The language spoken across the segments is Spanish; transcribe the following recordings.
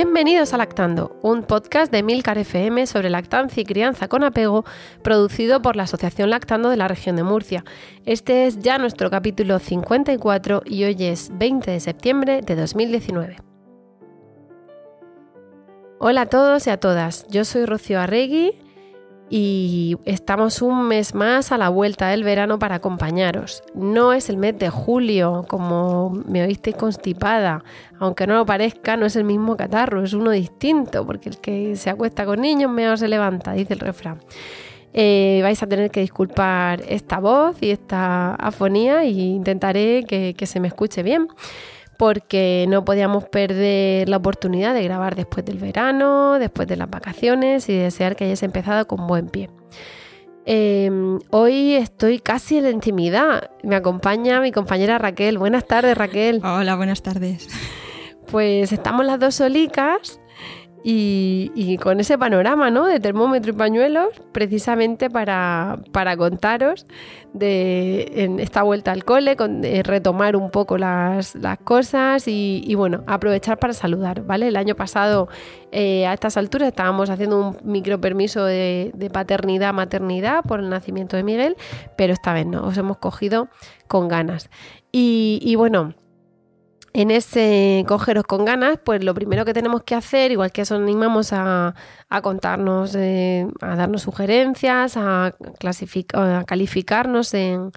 Bienvenidos a Lactando, un podcast de Milcar FM sobre lactancia y crianza con apego, producido por la Asociación Lactando de la región de Murcia. Este es ya nuestro capítulo 54 y hoy es 20 de septiembre de 2019. Hola a todos y a todas, yo soy Rocío Arregui y estamos un mes más a la vuelta del verano para acompañaros. No es el mes de julio, como me oísteis constipada, aunque no lo parezca, no es el mismo catarro, es uno distinto, porque el que se acuesta con niños mejor se levanta, dice el refrán. Eh, vais a tener que disculpar esta voz y esta afonía e intentaré que se me escuche bien porque no podíamos perder la oportunidad de grabar después del verano, después de las vacaciones y desear que hayáis empezado con buen pie. Em, hoy estoy casi en la intimidad. Me acompaña mi compañera Raquel. Buenas tardes, Raquel. Hola, buenas tardes. Pues estamos las dos solicas y, con ese panorama ¿no? de termómetro y pañuelos, precisamente para, contaros de en esta vuelta al cole, con, retomar un poco las, cosas y, bueno, aprovechar para saludar, ¿vale? El año pasado eh, a estas alturas estábamos haciendo un micro permiso de, de paternidad, maternidad por el nacimiento de Miguel, pero esta vez no, os hemos cogido con ganas. y bueno, en ese cogeros con ganas, pues lo primero que tenemos que hacer, igual que eso animamos a, contarnos, eh, a darnos sugerencias, a, calificarnos en,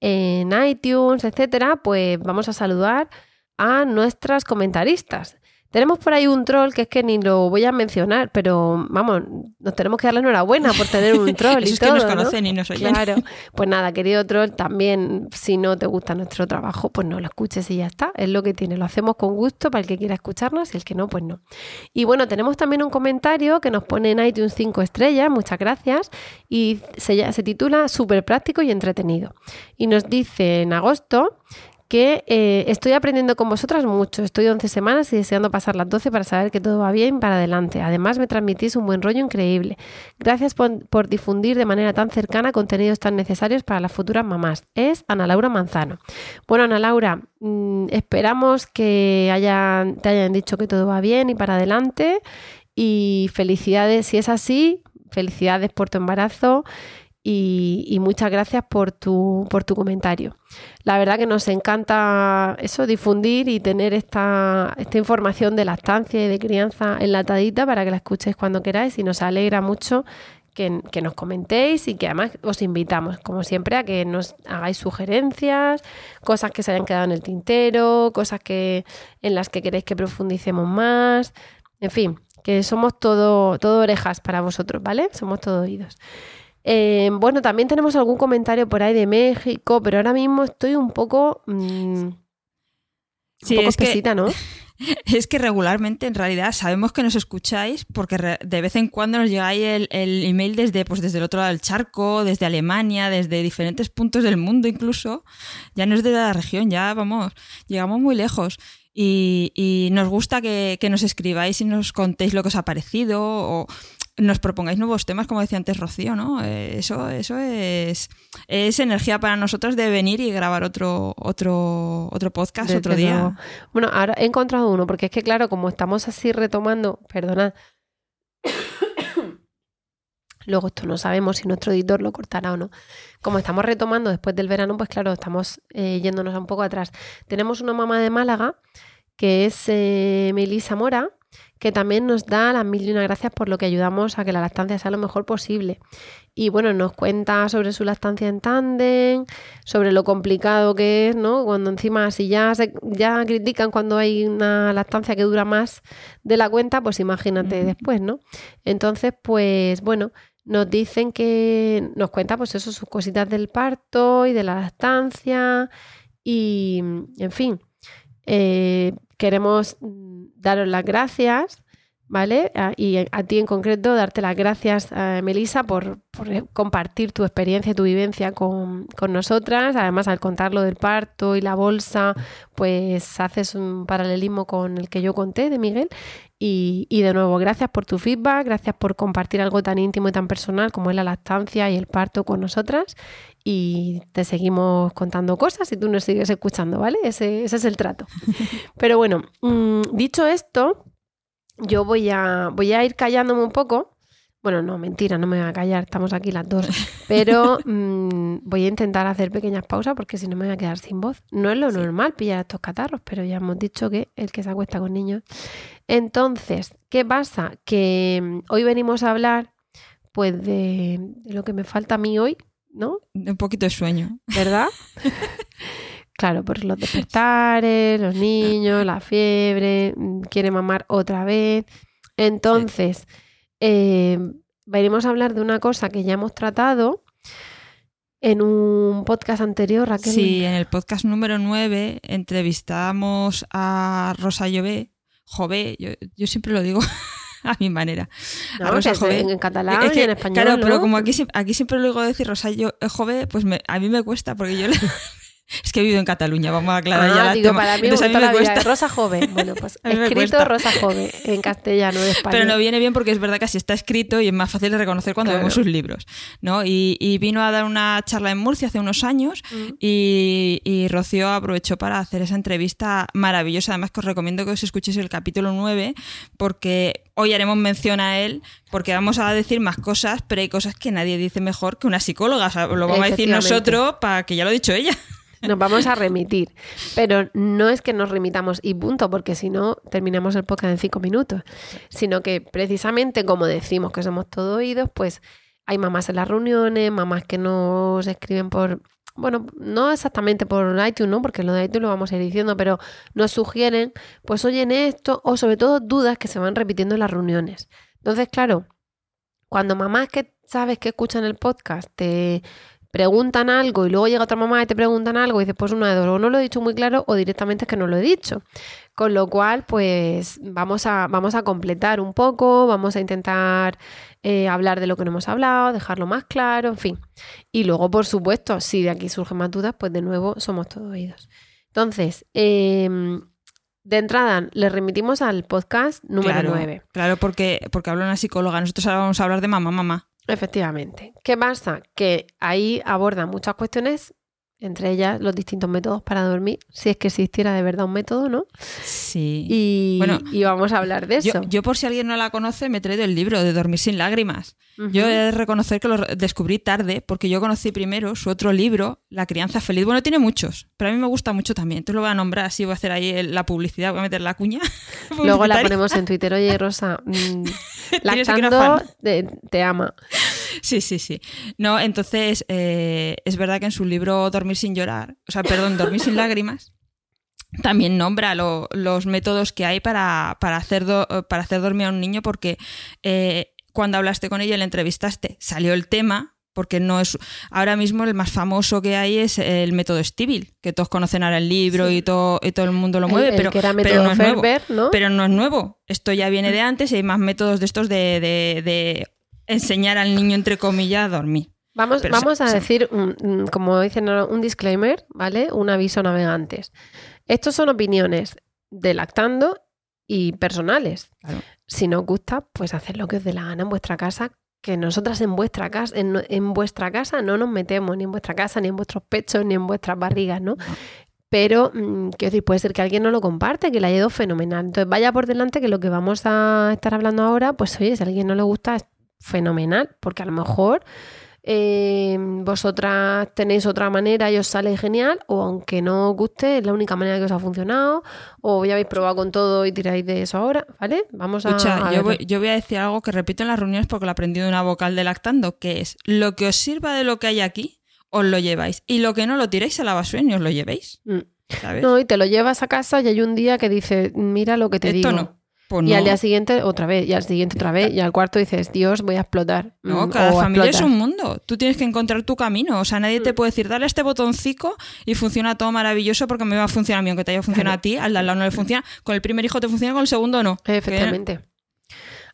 en iTunes, etcétera, pues vamos a saludar a nuestras comentaristas. Tenemos por ahí un troll que es que ni lo voy a mencionar, pero vamos, nos tenemos que darle enhorabuena por tener un troll. y es que nos conocen y nos oyen. Claro. Pues nada, querido troll, también si no te gusta nuestro trabajo, pues no lo escuches y ya está. Es lo que tiene. Lo hacemos con gusto para el que quiera escucharnos y el que no, pues no. Y bueno, tenemos también un comentario que nos pone en iTunes 5 estrellas, muchas gracias, y se, se titula Súper práctico y entretenido. Y nos dice en agosto que eh, estoy aprendiendo con vosotras mucho. Estoy 11 semanas y deseando pasar las 12 para saber que todo va bien para adelante. Además, me transmitís un buen rollo increíble. Gracias por, difundir de manera tan cercana contenidos tan necesarios para las futuras mamás. Es Ana Laura Manzano. Bueno, Ana Laura, mm, esperamos que te hayan dicho que todo va bien y para adelante. Y felicidades, si es así, felicidades por tu embarazo y, muchas gracias por tu, por tu comentario. La verdad que nos encanta eso, difundir y tener esta, esta información de lactancia y de crianza enlatadita para que la escuchéis cuando queráis y nos alegra mucho que, que, nos comentéis y que además os invitamos, como siempre, a que nos hagáis sugerencias, cosas que se hayan quedado en el tintero, cosas que, en las que queréis que profundicemos más, en fin, que somos todo, todo orejas para vosotros, ¿vale? Somos todo oídos. Eh, bueno, también tenemos algún comentario por ahí de México, pero ahora mismo estoy un poco. Mm, sí, un poco espesita, ¿no? Es que regularmente, en realidad, sabemos que nos escucháis porque de vez en cuando nos llegáis el, el, email desde, pues, desde el otro lado del charco, desde Alemania, desde diferentes puntos del mundo incluso. Ya no es de la región, ya vamos, llegamos muy lejos. Y, y nos gusta que, que, nos escribáis y nos contéis lo que os ha parecido o nos propongáis nuevos temas, como decía antes Rocío, ¿no? Eh, eso, eso es, es energía para nosotros de venir y grabar otro, otro, otro podcast otro día. Bueno, ahora he encontrado uno, porque es que claro, como estamos así retomando, perdonad. Luego esto no sabemos si nuestro editor lo cortará o no. Como estamos retomando después del verano, pues claro, estamos eh, yéndonos un poco atrás. Tenemos una mamá de Málaga, que es eh, Melisa Mora, que también nos da las mil y una gracias por lo que ayudamos a que la lactancia sea lo mejor posible. Y bueno, nos cuenta sobre su lactancia en tándem, sobre lo complicado que es, ¿no? Cuando encima, si ya, se, ya critican cuando hay una lactancia que dura más de la cuenta, pues imagínate después, ¿no? Entonces, pues bueno, nos dicen que nos cuenta pues eso, sus cositas del parto y de la lactancia y en fin, eh, queremos daros las gracias, ¿vale? Y a ti en concreto darte las gracias, eh, Melissa, por, compartir tu experiencia y tu vivencia con, con, nosotras. Además, al contar lo del parto y la bolsa, pues haces un paralelismo con el que yo conté de Miguel y, de nuevo, gracias por tu feedback, gracias por compartir algo tan íntimo y tan personal como es la lactancia y el parto con nosotras. Y te seguimos contando cosas y tú nos sigues escuchando, ¿vale? Ese, es el trato. Pero bueno, mm, dicho esto, yo voy a, voy a ir callándome un poco bueno, no, mentira, no me voy a callar, estamos aquí las dos. Pero mm, voy a intentar hacer pequeñas pausas porque si no me voy a quedar sin voz. No es lo normal pillar estos catarros, pero ya hemos dicho que el que se acuesta con niños. Entonces, ¿qué pasa? Que mm, hoy venimos a hablar pues de, lo que me falta a mí hoy, ¿no? De un poquito de sueño. ¿Verdad? Claro, por los despertares, los niños, la fiebre, mm, quiere mamar otra vez. Entonces, eh, a hablar de una cosa que ya hemos tratado en un podcast anterior, Raquel. Sí, en el podcast número 9 entrevistamos a Rosa Llové, Jové, yo, siempre lo digo a mi manera. a Rosa Jové. En, catalán y en español. Claro, pero como aquí, aquí siempre lo digo decir Rosa Jové, pues a mí me cuesta porque yo Es que he vivido en Cataluña, vamos a aclarar ya la digo, para mí Entonces, a mí me cuesta. Rosa Joven. Bueno, pues escrito Rosa Joven en castellano, en español. Pero no viene bien porque es verdad que así está escrito y es más fácil de reconocer cuando vemos sus libros. ¿no? Y, vino a dar una charla en Murcia hace unos años mm. y, Rocío aprovechó para hacer esa entrevista maravillosa. Además que os recomiendo que os escuchéis el capítulo 9 porque hoy haremos mención a él porque vamos a decir más cosas, pero hay cosas que nadie dice mejor que una psicóloga. lo vamos a decir nosotros para que ya lo ha dicho ella. Nos vamos a remitir. Pero no es que nos remitamos y punto, porque si no terminamos el podcast en cinco minutos. Sino que precisamente como decimos que somos todo oídos, pues hay mamás en las reuniones, mamás que nos escriben por. Bueno, no exactamente por iTunes, ¿no? Porque lo de iTunes lo vamos a ir diciendo, pero nos sugieren, pues oyen esto, o sobre todo dudas que se van repitiendo en las reuniones. Entonces, claro, cuando mamás que sabes que escuchan el podcast te preguntan algo y luego llega otra mamá y te preguntan algo y dices, pues una de dos, o no lo he dicho muy claro o directamente es que no lo he dicho. Con lo cual, pues vamos a, vamos a completar un poco, vamos a intentar eh, hablar de lo que no hemos hablado, dejarlo más claro, en fin. Y luego, por supuesto, si de aquí surgen más dudas, pues de nuevo somos todos oídos. Entonces, em, de entrada, le remitimos al podcast número 9. Claro, porque, porque habla una psicóloga. Nosotros ahora vamos a hablar de mamá, mamá. Efectivamente. ¿Qué pasa? Que ahí abordan muchas cuestiones, entre ellas los distintos métodos para dormir, si es que existiera de verdad un método, ¿no? Sí. Y, bueno, y vamos a hablar de eso. Yo, por si alguien no la conoce, me he traído el libro de Dormir sin lágrimas. Yo he de reconocer que lo descubrí tarde, porque yo conocí primero su otro libro, La crianza feliz. Bueno, tiene muchos, pero a mí me gusta mucho también. Tú lo voy a nombrar así, voy a hacer ahí la publicidad, voy a meter la cuña. Luego la ponemos en Twitter. Oye, Rosa, mmm, lactando te, te ama. Sí, sí, sí. No, entonces eh, es verdad que en su libro Dormir sin llorar, o sea, perdón, Dormir sin lágrimas, también nombra los métodos que hay para, hacer para hacer dormir a un niño porque eh, cuando hablaste con ella y le entrevistaste salió el tema porque no es ahora mismo el más famoso que hay es el método Stibil, que todos conocen ahora el libro y todo y todo el mundo lo mueve, pero, no es nuevo, pero no es nuevo. Esto ya viene de antes y hay más métodos de estos de enseñar al niño, entre comillas, a dormir. Vamos, vamos a decir, como dicen, un disclaimer, ¿vale? Un aviso navegantes. Estos son opiniones de lactando y personales. Si no os gusta, pues haced lo que os dé la gana en vuestra casa, que nosotras en vuestra casa, en, vuestra casa no nos metemos, ni en vuestra casa, ni en vuestros pechos, ni en vuestras barrigas, ¿no? Pero, mm, quiero decir, puede ser que alguien no lo comparte, que le haya ido fenomenal. Entonces, vaya por delante que lo que vamos a estar hablando ahora, pues oye, si a alguien no le gusta, fenomenal, porque a lo mejor eh, vosotras tenéis otra manera y os sale genial, o aunque no os guste, es la única manera que os ha funcionado, o ya habéis probado con todo y tiráis de eso ahora, ¿vale? Vamos a. Escucha, a yo, voy, yo voy a decir algo que repito en las reuniones porque lo aprendí de una vocal de lactando, que es lo que os sirva de lo que hay aquí, os lo lleváis. Y lo que no lo tiráis a la basura y os lo llevéis. Mm. ¿Sabes? No, y te lo llevas a casa y hay un día que dices, mira lo que te Esto digo. no. Pues Y al día siguiente otra vez, y al siguiente otra vez, y al cuarto dices, Dios, voy a explotar. No, Mm, cada familia es un mundo. Tú tienes que encontrar tu camino. O sea, nadie Mm. te puede decir, dale este botoncito y funciona todo maravilloso porque me va a funcionar a mí, aunque te haya funcionado a ti, al de al lado no le funciona. Con el primer hijo te funciona, con el segundo no. Efectivamente.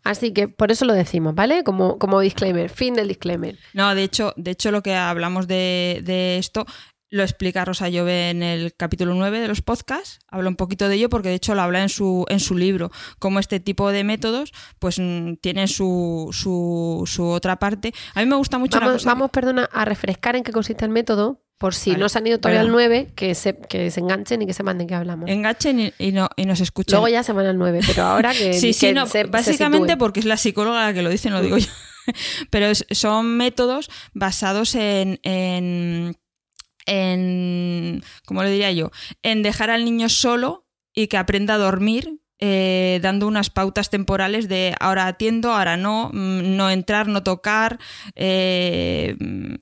Así que por eso lo decimos, ¿vale? Como, como disclaimer, fin del disclaimer. No, de hecho, de hecho lo que hablamos de, de esto lo explica Rosa Llove en el capítulo 9 de los podcasts. Habla un poquito de ello porque de hecho lo habla en su, en su libro. Como este tipo de métodos pues mm, tienen su, su, su otra parte. A mí me gusta mucho Vamos, cosa... vamos, perdona, a refrescar en qué consiste el método, por si Vale, no se han ido todavía al perdón. 9, que se, que se enganchen y que sepan de qué hablamos. Enganchen y, y no, y nos escuchen. Luego ya se van al 9, pero ahora que. Sí, sí, que no, se- se básicamente porque es la psicóloga la que lo dice, no lo digo yo. Pero es- son métodos basados en, en, en, ¿cómo le diría yo? En dejar al niño solo y que aprenda a dormir. eh, dando unas pautas temporales de ahora atiendo, ahora no, mm, no entrar, no tocar. eh, mm,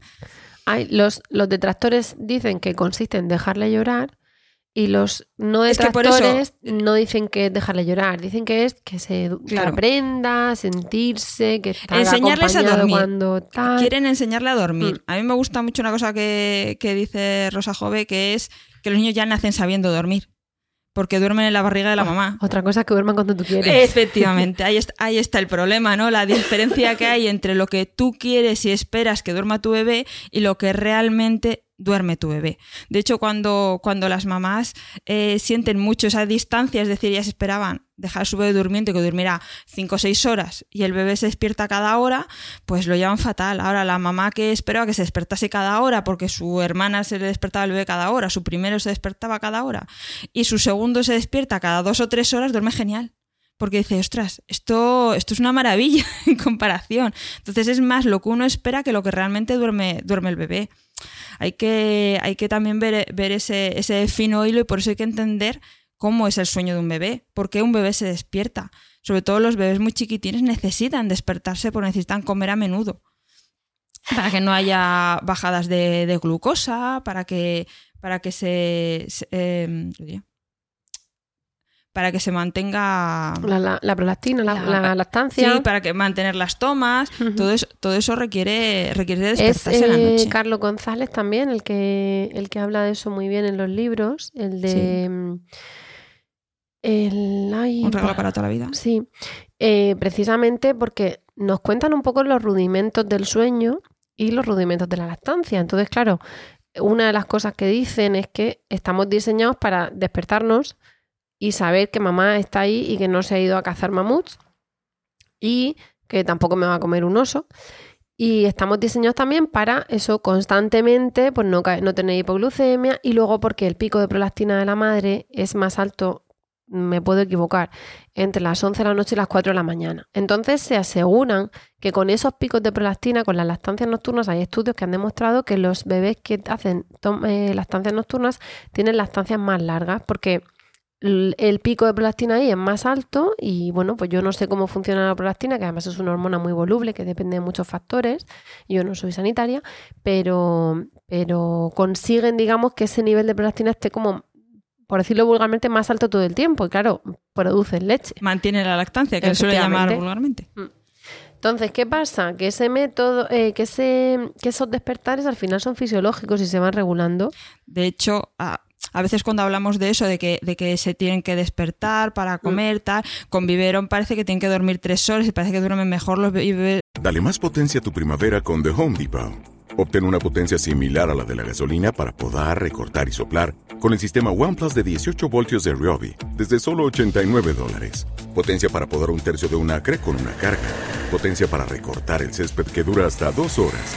los, los detractores dicen que consiste en dejarle llorar y los no Es que por eso- detractores no dicen que es dejarle llorar, dicen que es que se Claro. aprenda a sentirse, que está Enseñarles a dormir. cuando tal. quieren enseñarle a dormir. Mm. A mí me gusta mucho una cosa que, que dice Rosa Jove, que es que los niños ya nacen sabiendo dormir. Porque duermen en la barriga de la mamá. Otra cosa es que duerman cuando tú quieres. Efectivamente, ahí está, ahí está el problema, ¿no? La diferencia que hay entre lo que tú quieres y esperas que duerma tu bebé y lo que realmente duerme tu bebé. De hecho, cuando, cuando las mamás eh, sienten mucho esa distancia, es decir, ellas esperaban dejar a su bebé durmiendo y que durmiera 5 o 6 horas y el bebé se despierta cada hora, pues lo llevan fatal. Ahora, la mamá que esperaba que se despertase cada hora porque su hermana se le despertaba el bebé cada hora, su primero se despertaba cada hora y su segundo se despierta cada dos o tres horas, duerme genial porque dice, ostras, esto, esto es una maravilla en comparación. Entonces es más lo que uno espera que lo que realmente duerme, duerme el bebé. Hay que, hay que también ver, ver ese, ese fino hilo y por eso hay que entender cómo es el sueño de un bebé, por qué un bebé se despierta. Sobre todo los bebés muy chiquitines necesitan despertarse porque necesitan comer a menudo. Para que no haya bajadas de, de glucosa, para que, para que se, se, eh, ¿qué diría? Para que se mantenga La, la- la prolactina, la, La- la lactancia. Sí, para que mantener las tomas, todo eso, todo eso requiere, requiere Es despertarse en la eh, noche. Carlos González también el que, el que habla de eso muy bien en los libros. El de. mm, El, ay, Un regalo para toda la vida. Sí, eh, precisamente porque nos cuentan un poco los rudimentos del sueño y los rudimentos de la lactancia. Entonces, claro, una de las cosas que dicen es que estamos diseñados para despertarnos y saber que mamá está ahí y que no se ha ido a cazar mamuts y que tampoco me va a comer un oso. Y estamos diseñados también para eso constantemente, pues no, no tener hipoglucemia y luego porque el pico de prolactina de la madre es más alto, me puedo equivocar, entre las 11 de la noche y las 4 de la mañana. Entonces se aseguran que con esos picos de prolactina, con las lactancias nocturnas, hay estudios que han demostrado que los bebés que hacen eh, lactancias nocturnas tienen lactancias más largas porque el pico de prolactina ahí es más alto y bueno, pues yo no sé cómo funciona la prolactina, que además es una hormona muy voluble que depende de muchos factores. Yo no soy sanitaria, pero, pero consiguen, digamos, que ese nivel de prolactina esté como, por decirlo vulgarmente, más alto todo el tiempo. Y claro, producen leche. Mantiene la lactancia, que se suele llamar vulgarmente. Entonces, ¿qué pasa? Que ese método, eh, que, ese, que esos despertares al final son fisiológicos y se van regulando. De hecho, a, a veces cuando hablamos de eso, de que, de que se tienen que despertar Mm. para comer, tal, con biberón parece que tienen que dormir tres horas y parece que duermen mejor los bebés. Dale más potencia a tu primavera con The Home Depot. Obtén una potencia similar a la de la gasolina para podar, recortar y soplar con el sistema OnePlus de 18 voltios de Ryobi desde solo 89 dólares. Potencia para podar un tercio de un acre con una carga. Potencia para recortar el césped que dura hasta dos horas.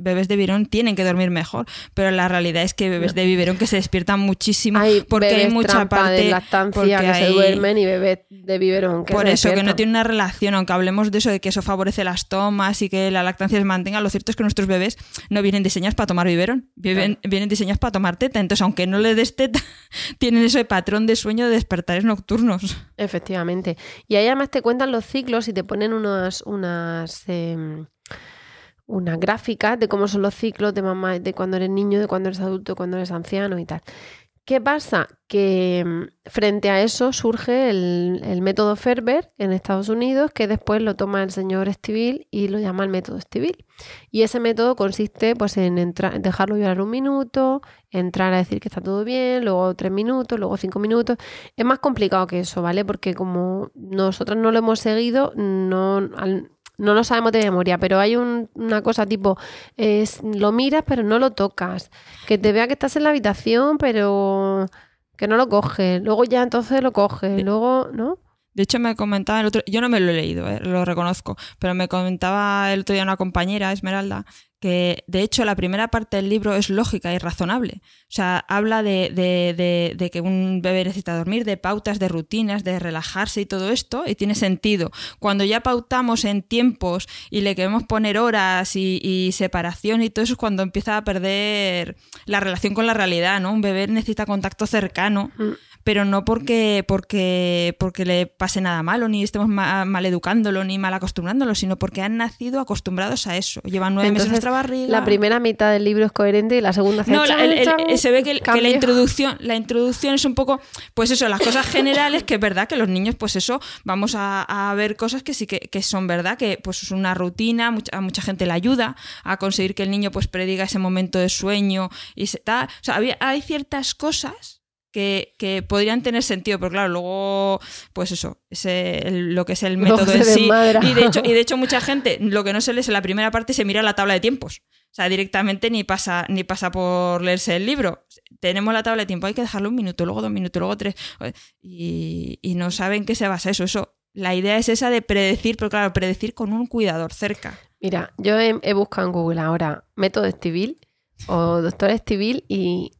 Bebés de biberón tienen que dormir mejor, pero la realidad es que bebés de biberón que se despiertan muchísimo Hay porque hay mucha parte de lactancia porque que se duermen y bebés de biberón que por se eso, que no tiene una relación, aunque hablemos de eso, de que eso favorece las tomas y que la lactancia se mantenga, lo cierto es que nuestros bebés no vienen diseñados para tomar biberón, vienen diseñados para tomar teta. Entonces, aunque no le des teta, tienen ese patrón de sueño de despertares nocturnos. Efectivamente. Y ahí además te cuentan los ciclos y te ponen unas, unas, em, unas gráficas de cómo son los ciclos de mamá, de cuando eres niño, de cuando eres adulto, cuando eres anciano y tal. ¿Qué pasa? Que mm, frente a eso surge el, el método Ferber en Estados Unidos, que después lo toma el señor Stivil y lo llama el método Stivil. Y ese método consiste pues, en dejarlo llorar un minuto, entrar a decir que está todo bien, luego tres minutos, luego cinco minutos. Es más complicado que eso, ¿vale? Porque como nosotros no lo hemos seguido, no, al- no lo sabemos de memoria, pero hay un- una cosa tipo, es, lo miras pero no lo tocas, que te vea que estás en la habitación pero que no lo coges, luego ya entonces lo coges, luego, ¿no? De hecho, me comentaba el otro yo no me lo he leído, eh, lo reconozco, pero me comentaba el otro día una compañera, Esmeralda, que de hecho la primera parte del libro es lógica y razonable. O sea, habla de, de- de- de que un bebé necesita dormir, de pautas, de rutinas, de relajarse y todo esto, y tiene sentido. Cuando ya pautamos en tiempos y le queremos poner horas y, separación y todo eso es cuando empieza a perder la relación con la realidad, ¿no? Un bebé necesita contacto cercano Mm. Pero no porque, porque, porque le pase nada malo, ni estemos ma- mal educándolo, ni mal acostumbrándolo, sino porque han nacido acostumbrados a eso. Llevan nueve meses en nuestra barriga. La primera mitad del libro es coherente y la segunda hace No, la- el- el- se ve que, la introducción, la introducción es un poco, pues eso, las cosas generales, que es verdad que los niños, pues eso, vamos a, a ver cosas que sí que, que son verdad, que pues es una rutina, mucha, a mucha gente le ayuda a conseguir que el niño pues prediga ese momento de sueño y se, tal. O sea, había- hay ciertas cosas que, que podrían tener sentido, pero claro, luego, pues eso, ese, el- lo que es el método en sí. desmadra. Y de, hecho, y de hecho, mucha gente lo que no se lee es en la primera parte se mira la tabla de tiempos. O sea, directamente ni pasa, ni pasa por leerse el libro. Tenemos la tabla de tiempo, hay que dejarle un minuto, luego dos minutos, luego tres. Y, y no saben qué se basa eso. Eso, la idea es esa de predecir, pero claro, predecir con un cuidador cerca. Mira, yo he, he buscado en Google ahora método Estivil o doctor Estivil y,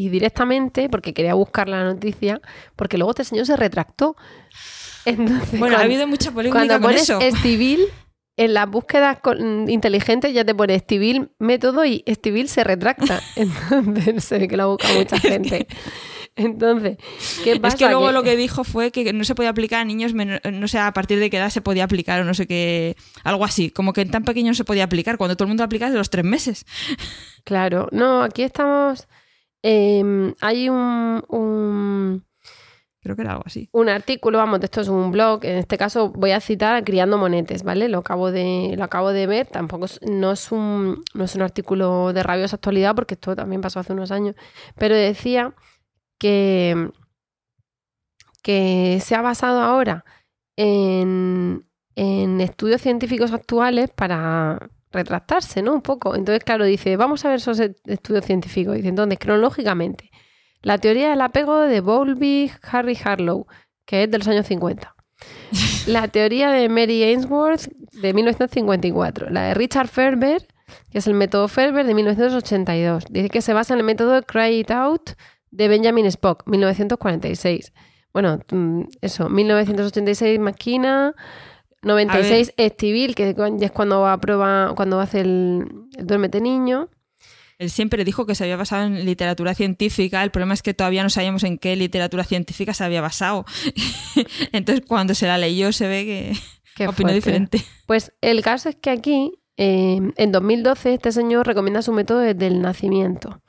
y directamente, porque quería buscar la noticia, porque luego este señor se retractó. Entonces, Bueno, ha habido mucha polémica Cuando con pones eso. Estivil, en las búsquedas con- inteligentes ya te pone Estivil método y Estivil se retracta. Entonces se ve que lo ha buscado mucha gente. Entonces, ¿qué pasa? Es que luego lo que dijo fue que no se podía aplicar a niños, menor- no sé a partir de qué edad se podía aplicar o no sé qué, algo así. Como que en tan pequeño no se podía aplicar, cuando todo el mundo aplica desde los tres meses. Claro, no, aquí estamos... em, hay un- un Creo que era algo así. un artículo, vamos, esto es un blog, en este caso voy a citar a Criando Monetes, ¿vale? Lo acabo de, lo acabo de ver, tampoco es, no, es un, no es un artículo de rabiosa actualidad porque esto también pasó hace unos años, pero decía que, que se ha basado ahora en, en estudios científicos actuales para retractarse, ¿no? Un poco. Entonces, claro, dice, vamos a ver esos e- estudios científicos. Dice, entonces, cronológicamente, la teoría del apego de Bowlby, Harry Harlow, que es de los años 50. La teoría de Mary Ainsworth de 1954. La de Richard Ferber, que es el método Ferber de 1982. Dice que se basa en el método Cry It Out de Benjamin Spock, 1946. Bueno, mm, eso, 1986 Maquina, 96 Estivil, que es cuando aprueba, cuando hace el, el duérmete niño. Él siempre dijo que se había basado en literatura científica. El problema es que todavía no sabíamos en qué literatura científica se había basado. Entonces, cuando se la leyó, se ve que Qué opinó fuerte. diferente. Pues el caso es que aquí, eh, en 2012, este señor recomienda su método desde el nacimiento.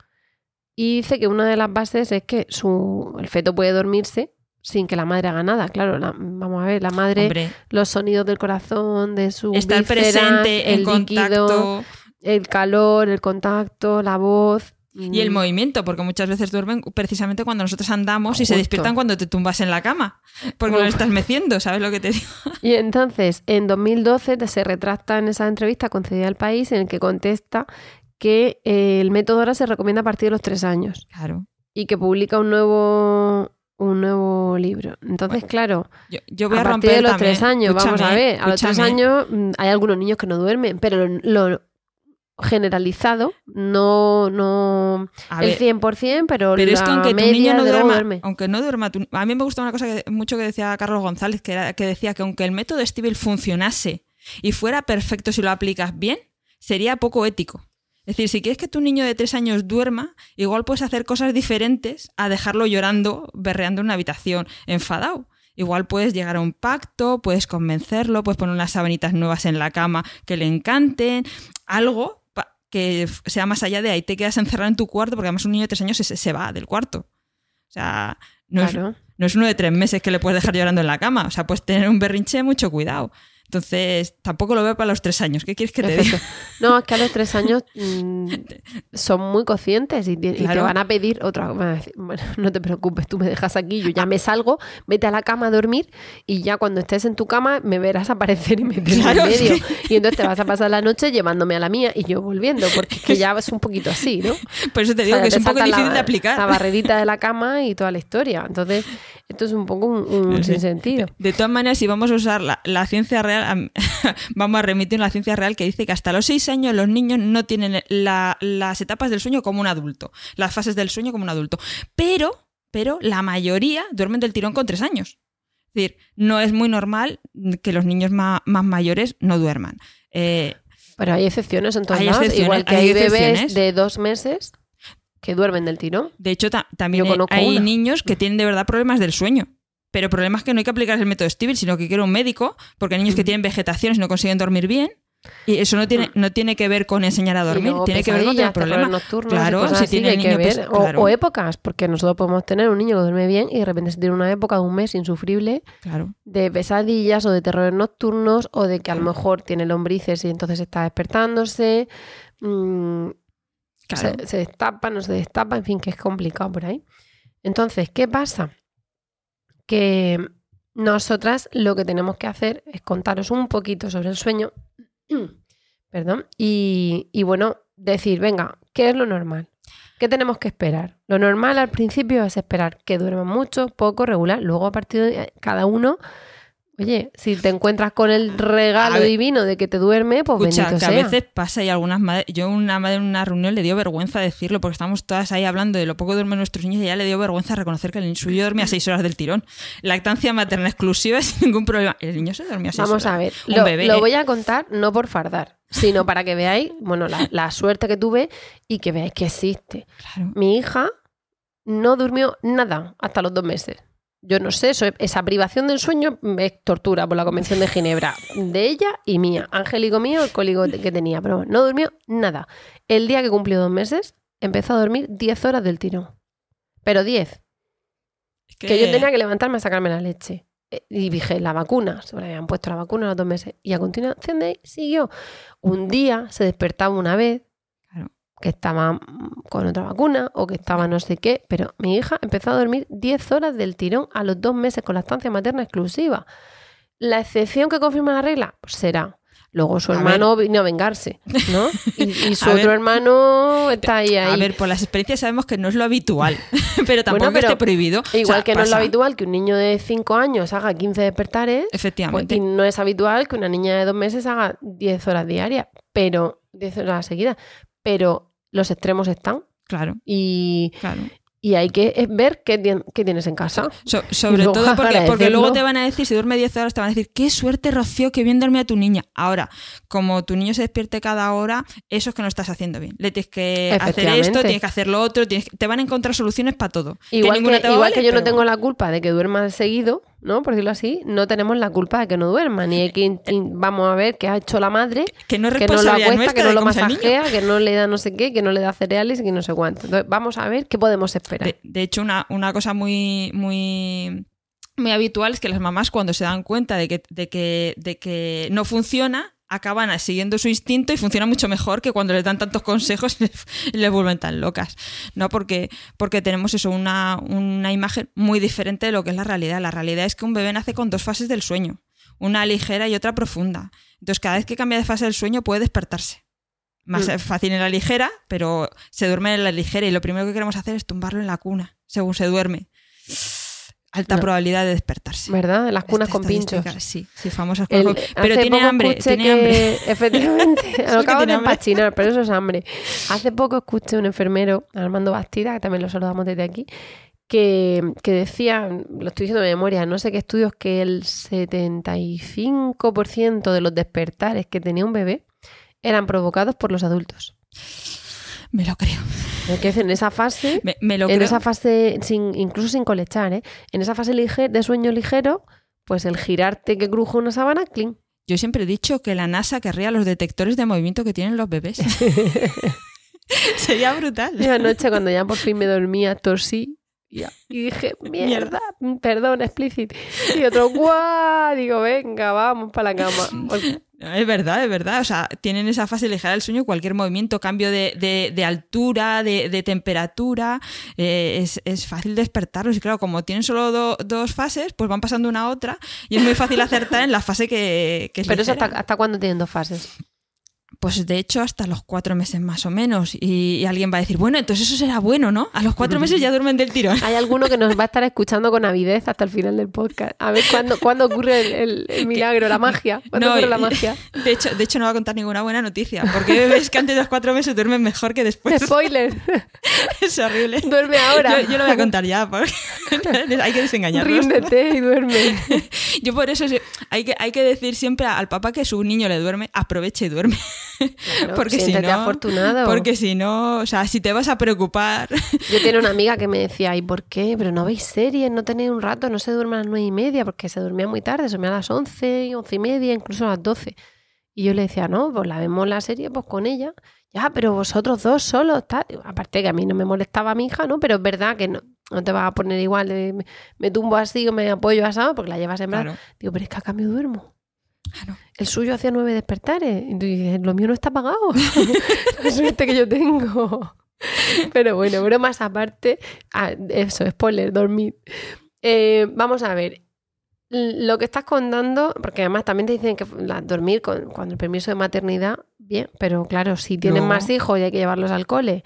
Y dice que una de las bases es que su, el feto puede dormirse sin que la madre haga nada. Claro, la- vamos a ver, la madre, Hombre, los sonidos del corazón, de su estar presente, en contacto el calor, el contacto, la voz. y el mm, movimiento, porque muchas veces duermen precisamente cuando nosotros andamos y se despiertan cuando te tumbas en la cama, porque no Uf. le estás meciendo, ¿sabes lo que te digo? Y entonces, en 2012 te- se retracta en esa entrevista concedida al país en el que contesta que eh, el método ahora se recomienda a partir de los tres años Claro. y que publica un nuevo un nuevo libro. Entonces, claro, Yo, yo voy a, a, partir romper de los también. tres años, vamos a ver, a los tres años mm, hay algunos niños que no duermen, pero lo, lo- generalizado, no, no A el ver, 100%, pero, Pero la es que aunque tu media niño no duerma, duerme. aunque no duerma, tu- a mí me gusta una cosa que, mucho que decía Carlos González, que, era, que decía que aunque el método Stivel funcionase y fuera perfecto si lo aplicas bien, sería poco ético. Es decir, si quieres que tu niño de tres años duerma, igual puedes hacer cosas diferentes a dejarlo llorando, berreando en una habitación, enfadado. Igual puedes llegar a un pacto, puedes convencerlo, puedes poner unas sabanitas nuevas en la cama que le encanten, algo que sea más allá de ahí te quedas encerrado en tu cuarto, porque además un niño de tres años se, se va del cuarto. O sea, no, Claro. es, no es uno de tres meses que le puedes dejar llorando en la cama. O sea, puedes tener un berrinche, mucho cuidado. Entonces, tampoco lo veo para los tres años. ¿Qué quieres que te diga? No, es que a los tres años mm, son muy conscientes y, te- y te Claro. van a pedir otra Bueno, no te preocupes, tú me dejas aquí, yo ya me salgo, vete a la cama a dormir y ya cuando estés en tu cama me verás aparecer y meterme Claro, en medio. Y entonces te vas a pasar la noche llevándome a la mía y yo volviendo, porque es que ya es un poquito así, ¿no? Por eso te digo O sea, que es un poco difícil la, de aplicar. La barrerita de la cama y toda la historia. Entonces, esto es un poco un, un Sí. sinsentido. De todas maneras, si vamos a usar la, la ciencia real, am- vamos a remitir a la ciencia real que dice que hasta los seis años los niños no tienen la- las etapas del sueño como un adulto, las fases del sueño como un adulto. Pero, pero la mayoría duermen del tirón con tres años. Es decir, no es muy normal que los niños ma- más, mayores no duerman. Eh, Pero hay excepciones en todos Hay lados, excepciones, igual que hay hay, bebés de dos meses que duermen del tirón. de hecho, ta- también Yo hay niños que tienen de verdad problemas del sueño. Pero problemas que no hay que aplicar el método Stivel, sino que quiere un médico, porque hay niños que tienen vegetaciones y no consiguen dormir bien. Y eso no tiene, no tiene que ver con enseñar a dormir, tiene que ver con tener problemas. Claro, si así tiene que niño, pues, ver. O- claro. o, épocas, porque nosotros podemos tener un niño que duerme bien y de repente se tiene una época de un mes insufrible Claro. de pesadillas o de terrores nocturnos o de que a lo mejor tiene lombrices y entonces está despertándose. mm, Se, se destapa, no se destapa, en fin, que es complicado por ahí. Entonces, ¿qué pasa? Que nosotras lo que tenemos que hacer es contaros un poquito sobre el sueño, perdón, y, y bueno, decir, venga, ¿qué es lo normal? ¿Qué tenemos que esperar? Lo normal al principio es esperar que duerman mucho, poco, regular. Luego a partir de cada uno, oye, si te encuentras con el regalo A ver, divino de que te duerme, pues Escucha, bendito que a sea. veces pasa y algunas madres. Yo, una madre en una reunión le dio vergüenza decirlo porque estamos todas ahí hablando de lo poco duermen nuestros niños y ya le dio vergüenza reconocer que el suyo dormía seis horas del tirón. Lactancia materna exclusiva sin ningún problema. El niño se dormía seis Vamos horas. a ver, lo, bebé, lo ¿eh? voy a contar no por fardar, sino para que veáis, bueno, la, la suerte que tuve y que veáis que existe. Claro. Mi hija no durmió nada hasta los dos meses. Yo no sé, eso- esa privación del sueño es tortura por la Convención de Ginebra, de ella y mía. Angélico mío, el cólico que tenía, pero no durmió nada. El día que cumplió dos meses, empezó a dormir 10 horas del tirón. Pero 10. Es Que yo tenía que levantarme a sacarme la leche. Eh, Y dije, la vacuna, se me habían puesto la vacuna a los dos meses. Y a continuación de ahí siguió. Un día se despertaba una vez. Que estaba con otra vacuna o que estaba no sé qué, pero mi hija empezó a dormir 10 horas del tirón a los dos meses con la estancia materna exclusiva. La excepción que confirma la regla pues será. Luego su A hermano vino a vengarse, ¿no? Y, y su A otro ver. hermano está ahí, ahí. A ver, por las experiencias sabemos que no es lo habitual, pero tampoco Bueno, pero esté prohibido. Igual O sea, que no es lo habitual que un niño de 5 años haga 15 despertares, pues, Efectivamente. y no es habitual que una niña de 2 meses haga 10 horas diarias, pero 10 horas seguidas. Pero los extremos están Claro, y, claro. y hay que eh, ver qué, tien- qué tienes en casa. So- sobre todo porque, luego te van a decir, si duerme 10 horas, te van a decir, qué suerte, Rocío, que bien dormía tu niña. Ahora, como tu niño se despierte cada hora, eso es que no estás haciendo bien. Le tienes que hacer esto, tienes que hacer lo otro, tienes que- te van a encontrar soluciones para todo. Igual, que, igual yo no tengo la culpa de que duerma seguido, ¿no? Por decirlo así, no tenemos la culpa de que no duerma, ni hay que vamos a ver qué ha hecho la madre Que no es que no lo acuesta, que no de lo masajea, que no le da no sé qué, que no le da cereales y que no sé cuánto. Entonces, vamos a ver qué podemos esperar. De, de hecho, una, una cosa muy, muy, muy habitual es que las mamás cuando se dan cuenta de que, de que, de que no funciona, acaban siguiendo su instinto y funciona mucho mejor que cuando les dan tantos consejos y les, vuelven tan locas. ¿no? Porque, porque tenemos eso, una, una imagen muy diferente de lo que es la realidad. La realidad es que un bebé nace con dos fases del sueño, una ligera y otra profunda. Entonces, cada vez que cambia de fase del sueño puede despertarse. Más Mm. fácil en la ligera, pero se duerme en la ligera y lo primero que queremos hacer es tumbarlo en la cuna, según se duerme. Alta No. probabilidad de despertarse. ¿Verdad? En las cunas Esta con pinchos. Sí, sí, famosas cunas con- Pero hace tiene hambre, tiene que- hambre. Efectivamente, lo acabo de pero eso es hambre. Hace poco escuché un enfermero, Armando Bastida, que también lo saludamos desde aquí, que, que decía, lo estoy diciendo de memoria, no sé qué estudios, que el 75% de los despertares que tenía un bebé eran provocados por los adultos. Me lo creo. Que en esa fase Me, me lo en creo. esa fase, sin, incluso sin colechar, ¿eh? en esa fase lige- de sueño ligero, pues el girarte que cruje una sábana, clean. Yo siempre he dicho que la NASA querría los detectores de movimiento que tienen los bebés. Sería brutal. Y anoche cuando ya por fin me dormía, tosí y y dije, mierda, perdón, explícito. Y otro, guau, digo, venga, vamos para la cama. Es verdad, es verdad. O sea, tienen esa fase ligera del sueño, cualquier movimiento, cambio de, de- de altura, de, de temperatura, eh, es, es fácil despertarlos. Y claro, como tienen solo do- dos fases, pues van pasando una a otra y es muy fácil acertar en la fase que, que es Pero eso hasta, hasta cuándo tienen dos fases. Pues de hecho hasta los cuatro meses más o menos. Y, y alguien va a decir, bueno, entonces eso será bueno, ¿no? A los cuatro meses ya duermen del tirón. Hay alguno que nos va a estar escuchando con avidez hasta el final del podcast. A ver cuándo, cuándo ocurre el, el- el milagro, la magia. ¿Cuándo No, ocurre la magia? De hecho, de hecho, no va a contar ninguna buena noticia, porque bebés que antes de los cuatro meses duermen mejor que después. Spoiler, es horrible. duerme ahora. Yo, yo lo voy a contar ya, porque hay que desengañarlos. Ríndete y duerme. Yo por eso hay que, hay que decir siempre al papá que su niño le duerme, aproveche y duerme. Claro, porque si no, afortunado. porque si no, o sea, si te vas a preocupar, Yo tenía una amiga que me decía, ¿y por qué? Pero no veis series, no tenéis un rato, no se duerme a las nueve y media, porque se dormía muy tarde, se dormía a las once, once y media, incluso a las doce. Y yo le decía, no, pues la vemos la serie pues con ella. Ya, pero vosotros dos solos, tal. Aparte que a mí no me molestaba mi hija, ¿no? Pero es verdad que no, no te vas a poner igual, de, me, me tumbo así o me apoyo asado, porque la llevas en claro, Digo, pero es que a cambio duermo. claro. El suyo hacía nueve despertares. Y tú dices, lo mío no está pagado. La suerte que yo tengo. Pero bueno, bromas aparte. ah, eso, spoiler, dormir. Eh, vamos a ver. Lo que estás contando, porque además también te dicen que la- dormir con, cuando el permiso de maternidad, bien, pero claro, si tienes No. más hijos y hay que llevarlos al cole,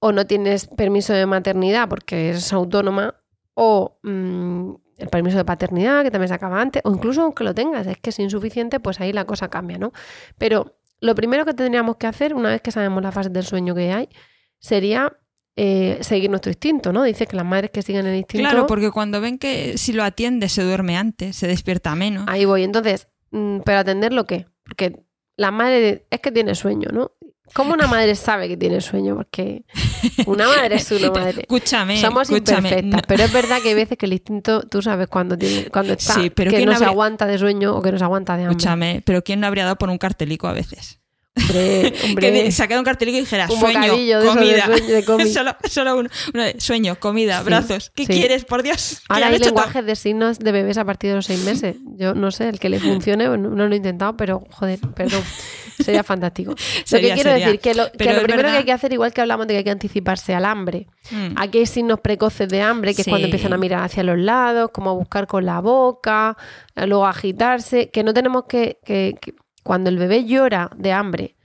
o no tienes permiso de maternidad porque eres autónoma, o mm, el permiso de paternidad, que también se acaba antes, o incluso aunque lo tengas, es que es insuficiente, pues ahí la cosa cambia, ¿no? Pero lo primero que tendríamos que hacer, una vez que sabemos las fases del sueño que hay, sería eh, seguir nuestro instinto, ¿no? Dice que las madres que siguen el instinto... Claro, porque cuando ven que si lo atiende se duerme antes, se despierta menos. Ahí voy. Entonces, mm, ¿pero atenderlo qué? Porque la madre es que tiene sueño, ¿no? ¿Cómo una madre sabe que tiene sueño? Porque una madre es una madre. Escúchame, Somos escúchame. imperfectas, no- pero es verdad que hay veces que el instinto, tú sabes cuando tiene, cuando está, Sí, pero que ¿quién no se aguanta de sueño o que no se aguanta de hambre. Escúchame, pero ¿quién no habría dado por un cartelico a veces? Hombre, Que hombre, de- sacara un cartelico y dijera un sueño, eso de comida. sueño, de cómic. solo solo uno, uno de sueño, comida, Sí, brazos. ¿Qué sí. quieres, por Dios? Que Ahora hay todo. lenguajes de signos de bebés a partir de los seis meses. Yo no sé, el que le funcione, no lo he intentado, pero joder, perdón, sería fantástico. Sería, lo que quiero sería. decir que lo, que lo primero verdad- que hay que hacer, igual que hablamos de que hay que anticiparse al hambre, Mm. aquí hay signos precoces de hambre, que es cuando empiezan a mirar hacia los lados, como a buscar con la boca, luego a agitarse, que no tenemos que, que- que- cuando el bebé llora de hambre,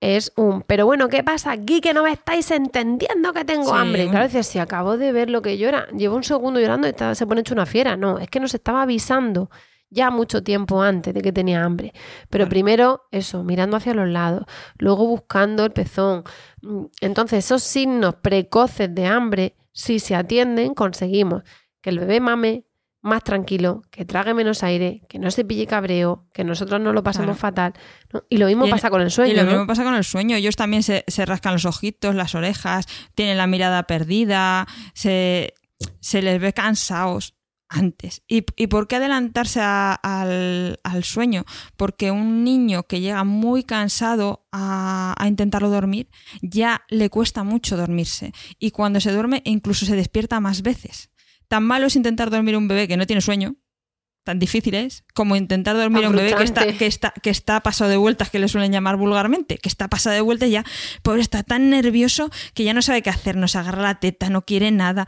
es un, pero bueno, ¿qué pasa aquí que no me estáis entendiendo que tengo Sí, hambre? Claro, dices, si acabo de ver lo que llora, llevo un segundo llorando y está- se pone hecho una fiera. No, es que nos estaba avisando ya mucho tiempo antes de que tenía hambre. Pero Claro. primero eso, mirando hacia los lados, luego buscando el pezón. Mm, Entonces, esos signos precoces de hambre, si se atienden, conseguimos que el bebé mame más tranquilo, que trague menos aire, que no se pille cabreo, que nosotros no lo pasemos Claro. fatal. ¿no? Y lo mismo Y pasa con el sueño. Y lo ¿no? mismo pasa con el sueño. Ellos también se, se rascan los ojitos, las orejas, tienen la mirada perdida, se, se les ve cansados antes. ¿Y, y por qué adelantarse a- al, al sueño? Porque un niño que llega muy cansado a, a intentarlo dormir, ya le cuesta mucho dormirse. Y cuando se duerme, incluso se despierta más veces. Tan malo es intentar dormir a un bebé que no tiene sueño, tan difícil es, como intentar dormir a un bebé que está, que, está, que está pasado de vueltas, que le suelen llamar vulgarmente, que está pasado de vueltas y ya, pobre, está tan nervioso que ya no sabe qué hacer, no se agarra la teta, no quiere nada.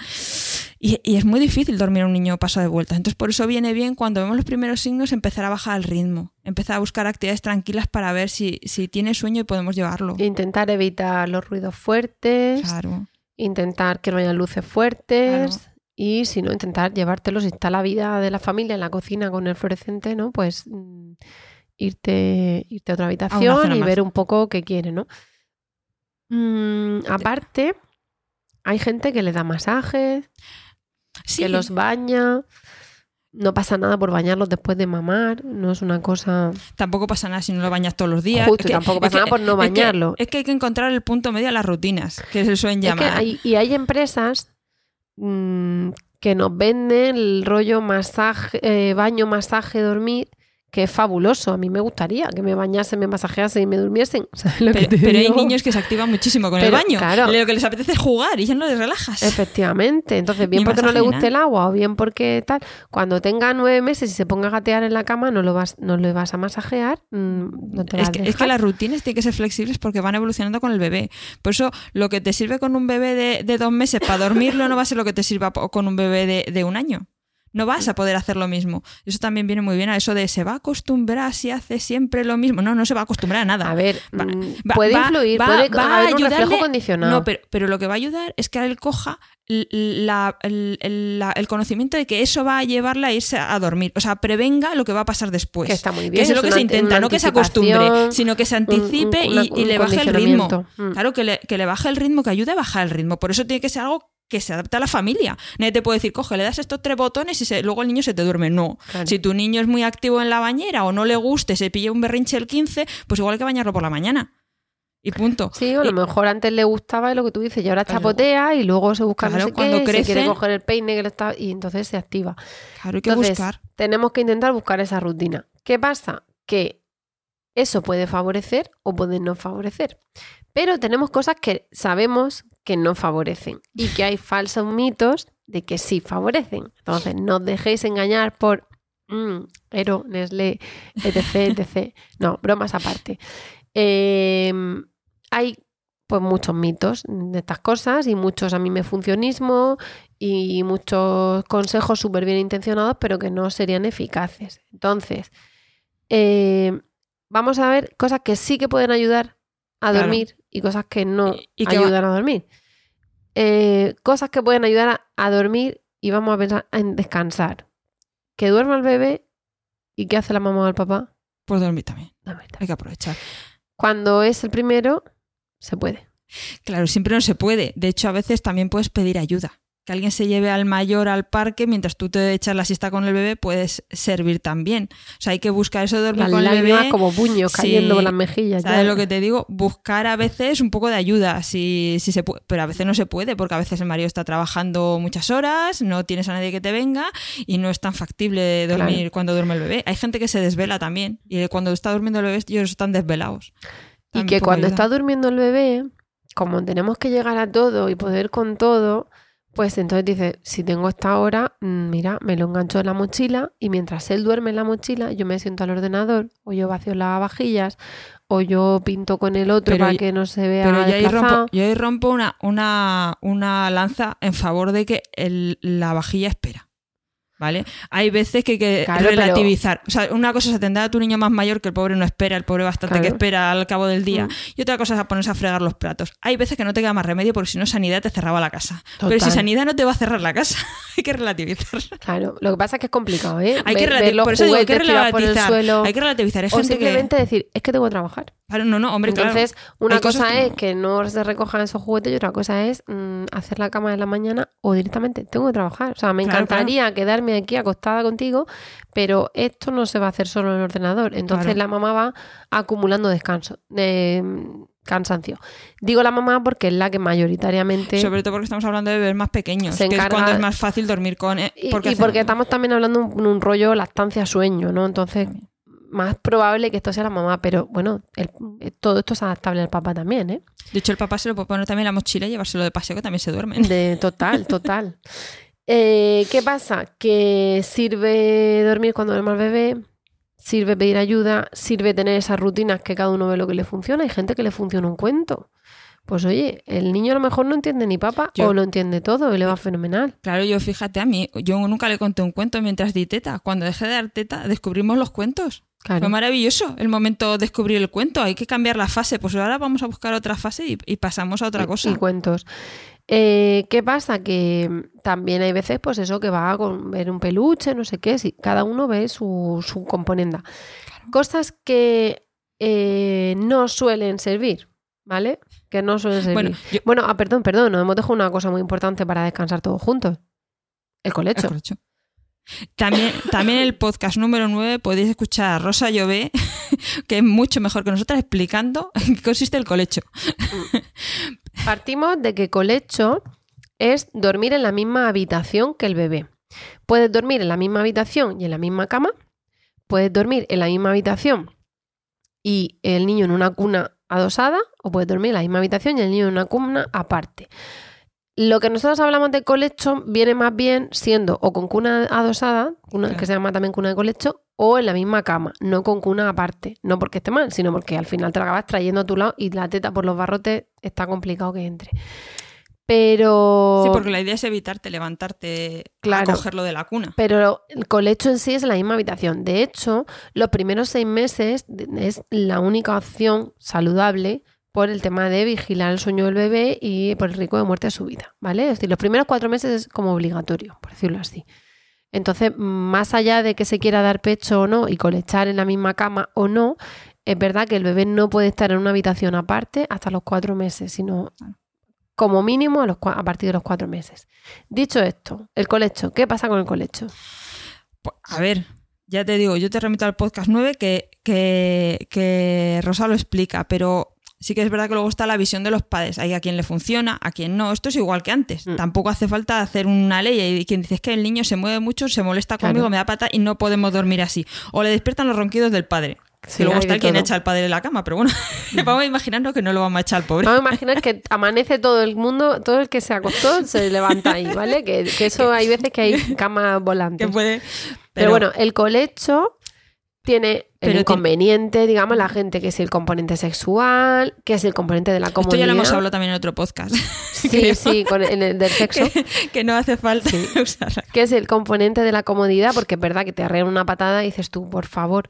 Y, y es muy difícil dormir a un niño pasado de vueltas. Entonces, por eso viene bien cuando vemos los primeros signos empezar a bajar el ritmo, empezar a buscar actividades tranquilas para ver si, si tiene sueño y podemos llevarlo. Intentar evitar los ruidos fuertes, Claro. intentar que no haya luces fuertes, y si no, intentar llevártelo. Si está la vida de la familia en la cocina con el fluorescente, ¿no? Pues mm, irte, irte a otra habitación y más. ver un poco qué quiere, ¿no? Mm, aparte, hay gente que le da masajes, Sí, que los baña. No pasa nada por bañarlos después de mamar, no es una cosa... tampoco pasa nada si no lo bañas todos los días. Justo, Es que- tampoco pasa que- nada por no es que- bañarlo. Es que, hay que encontrar el punto medio a las rutinas, que se suelen llamar. hay, y hay empresas mm, que nos venden el rollo masaje, eh, baño, masaje, dormir, que es fabuloso. A mí me gustaría que me bañasen, me masajeasen y me durmiesen. ¿Sabes lo que Pero, te pero hay niños que se activan muchísimo con el baño. claro. Lo que les apetece es jugar y ya no les relajas. Efectivamente. Entonces, bien Ni porque no le guste el agua o bien porque tal, cuando tenga nueve meses y se ponga a gatear en la cama, no lo vas, no le vas a masajear, mm, no te vas Es que, es que las rutinas tienen que ser flexibles porque van evolucionando con el bebé. Por eso, lo que te sirve con un bebé de, de dos meses para dormirlo no va a ser lo que te sirva con un bebé de, de un año. No vas a poder hacer lo mismo. Eso también viene muy bien a eso de se va a acostumbrar si hace siempre lo mismo. No, no se va a acostumbrar a nada. A ver, Va- mm, va- puede va- influir, va- puede haber un reflejo condicionado. No, pero, pero lo que va a ayudar es que él coja la- el, el- la- el conocimiento de que eso va a llevarla a irse a dormir. O sea, prevenga lo que va a pasar después. Que está muy Que bien, es lo que se intenta, no que se acostumbre, sino que se anticipe un- una- y, le baje el ritmo. Mm. Claro, que le, que le baje el ritmo, que ayude a bajar el ritmo. Por eso tiene que ser algo que se adapte a la familia. Nadie te puede decir, coge, le das estos tres botones y se- luego el niño se te duerme. No. Claro. Si tu niño es muy activo en la bañera o no le guste, se pilla un berrinche el 15, pues igual hay que bañarlo por la mañana. Y punto. Sí, o a lo Y- mejor antes le gustaba lo que tú dices y ahora chapotea y luego se busca Claro, no sé cuando qué, se quiere crecen- coger el peine que le está y entonces se activa. Claro, hay que Entonces, buscar. tenemos que intentar buscar esa rutina. ¿Qué pasa? Que eso puede favorecer o puede no favorecer. Pero tenemos cosas que sabemos que no favorecen y que hay falsos mitos de que sí favorecen. Entonces, no os dejéis engañar por mm, Ero, Nestlé, etc, etc. No, bromas aparte. Eh, hay pues muchos mitos de estas cosas y muchos a mí me funcionismo y muchos consejos súper bien intencionados pero que no serían eficaces. Entonces, eh, vamos a ver cosas que sí que pueden ayudar a dormir y cosas que no Y- va- ayudan a dormir. Eh, cosas que pueden ayudar a, a dormir y vamos a pensar en descansar. Que duerma el bebé y ¿qué hace la mamá o el papá? Pues dormir también. Dormir también. Hay que aprovechar. Cuando es el primero, se puede. Claro, siempre no se puede. De hecho, a veces también puedes pedir ayuda. Que alguien se lleve al mayor al parque mientras tú te echas la siesta con el bebé, puedes servir también. O sea, hay que buscar eso de dormir Las con el bebé. como puños Sí. cayendo por las mejillas. ¿Sabes ya. lo que te digo? Buscar a veces un poco de ayuda, si, si se puede, pero a veces no se puede, porque a veces el marido está trabajando muchas horas, no tienes a nadie que te venga y no es tan factible dormir Claro. cuando duerme el bebé. Hay gente que se desvela también y cuando está durmiendo el bebé ellos están desvelados. Y que cuando ayuda. está durmiendo el bebé, como tenemos que llegar a todo y poder con todo, pues entonces dice, si tengo esta hora, mm, mira, me lo engancho en la mochila y mientras él duerme en la mochila, yo me siento al ordenador o yo vacío las vajillas o yo pinto con el otro Pero para y- que no se vea Pero yo ahí rompo, yo ahí rompo una, una, una lanza en favor de que el- la vajilla espera. ¿Vale? Hay veces que hay que Claro, pero- relativizar. O sea, una cosa es atender a tu niño más mayor, que el pobre no espera, el pobre bastante que espera al cabo del día. Mm. Y otra cosa es a ponerse a fregar los platos. Hay veces que no te queda más remedio porque si no, sanidad te cerraba la casa. Pero si sanidad no te va a cerrar la casa, hay que relativizar. Claro, lo que pasa es que es complicado, ¿eh? Hay que, Ver- relati- ver los por eso digo, hay que por el relativizar. suelo, Hay que relativizar. Hay o gente simplemente que. decir, es que tengo que trabajar. Claro, no, no, hombre, claro. Entonces, una Hay cosa es que no se recojan esos juguetes y otra cosa es mm, hacer la cama de la mañana o directamente tengo que trabajar. O sea, me encantaría quedarme aquí acostada contigo, pero esto no se va a hacer solo en el ordenador. Entonces Claro. la mamá va acumulando descanso, eh, cansancio. Digo la mamá porque es la que mayoritariamente... Sobre todo porque estamos hablando de bebés más pequeños, Se que es cuando es más fácil dormir con y porque y porque estamos también hablando de un, un rollo lactancia-sueño, ¿no? Entonces, más probable que esto sea la mamá, pero bueno, el- todo esto es adaptable al papá también, ¿eh? De hecho, el papá se lo puede poner también en la mochila y llevárselo de paseo, que también se duermen. De total, total. Eh, ¿Qué pasa? Que sirve dormir cuando duerme el bebé, sirve pedir ayuda, sirve tener esas rutinas que cada uno ve lo que le funciona. Hay gente que le funciona un cuento. Pues oye, el niño a lo mejor no entiende ni papa Yo- o lo entiende todo y le va fenomenal. Claro, yo fíjate a mí, yo nunca le conté un cuento mientras di teta. Cuando dejé de dar teta, descubrimos los cuentos. Claro. Fue maravilloso el momento de descubrir el cuento. Hay que cambiar la fase. Pues ahora vamos a buscar otra fase y, y pasamos a otra Y- cosa. Y cuentos. Eh, ¿Qué pasa? Que también hay veces, pues eso, que va a ver un peluche, no sé qué, si cada uno ve su, su componenda. Cosas que eh, no suelen servir, ¿vale? Que no suelen servir. Bueno, Bueno, ah, perdón, perdón, nos hemos dejado una cosa muy importante para descansar todos juntos. El colecho. El colecho. También, también el podcast número 9 podéis escuchar a Rosa Llové, que es mucho mejor que nosotras, explicando en qué consiste el colecho. Partimos de que colecho es dormir en la misma habitación que el bebé. Puedes dormir en la misma habitación y en la misma cama. Puedes dormir en la misma habitación y el niño en una cuna adosada. O puedes dormir en la misma habitación y el niño en una cuna aparte. Lo que nosotros hablamos de colecho viene más bien siendo o con cuna adosada, Claro. que se llama también cuna de colecho, o en la misma cama, no con cuna aparte. No porque esté mal, sino porque al final te la acabas trayendo a tu lado y la teta por los barrotes está complicado que entre. Pero, Sí, porque la idea es evitarte levantarte Claro. a cogerlo de la cuna. pero el colecho en sí es la misma habitación. De hecho, los primeros seis meses es la única opción saludable por el tema de vigilar el sueño del bebé y por el riesgo de muerte súbita, ¿vale? Es decir, los primeros cuatro meses es como obligatorio, por decirlo así. Entonces, más allá de que se quiera dar pecho o no y colechar en la misma cama o no, es verdad que el bebé no puede estar en una habitación aparte hasta los cuatro meses, sino como mínimo a, los, cua- a partir de los cuatro meses. Dicho esto, el colecho, ¿qué pasa con el colecho? Pues, a ver, ya te digo, yo te remito al podcast 9 que, que, que Rosa lo explica, pero sí que es verdad que luego está la visión de los padres. Hay a quien le funciona, a quien no. Esto es igual que antes. Mm. Tampoco hace falta hacer una ley y quien dice "Es que el niño se mueve mucho, se molesta Claro. conmigo, me da pata y no podemos dormir así. O le despiertan los ronquidos del padre. Sí, que luego está quien echa al padre de la cama, pero bueno, vamos a imaginarnos que no lo vamos a echar al pobre. Vamos a imaginar que amanece todo el mundo, todo el que se acostó se levanta ahí, ¿vale? Que, que eso hay veces que hay camas volantes. que puede. Pero, bueno, el colecho tiene el Pero inconveniente, digamos, la gente que es el componente sexual, que es el componente de la esto comodidad. ya lo hemos hablado también en otro podcast. Sí, creo. sí, con el, el del sexo. que, que no hace falta usarla. que es el componente de la comodidad, porque es verdad que te arrean una patada y dices tú, por favor.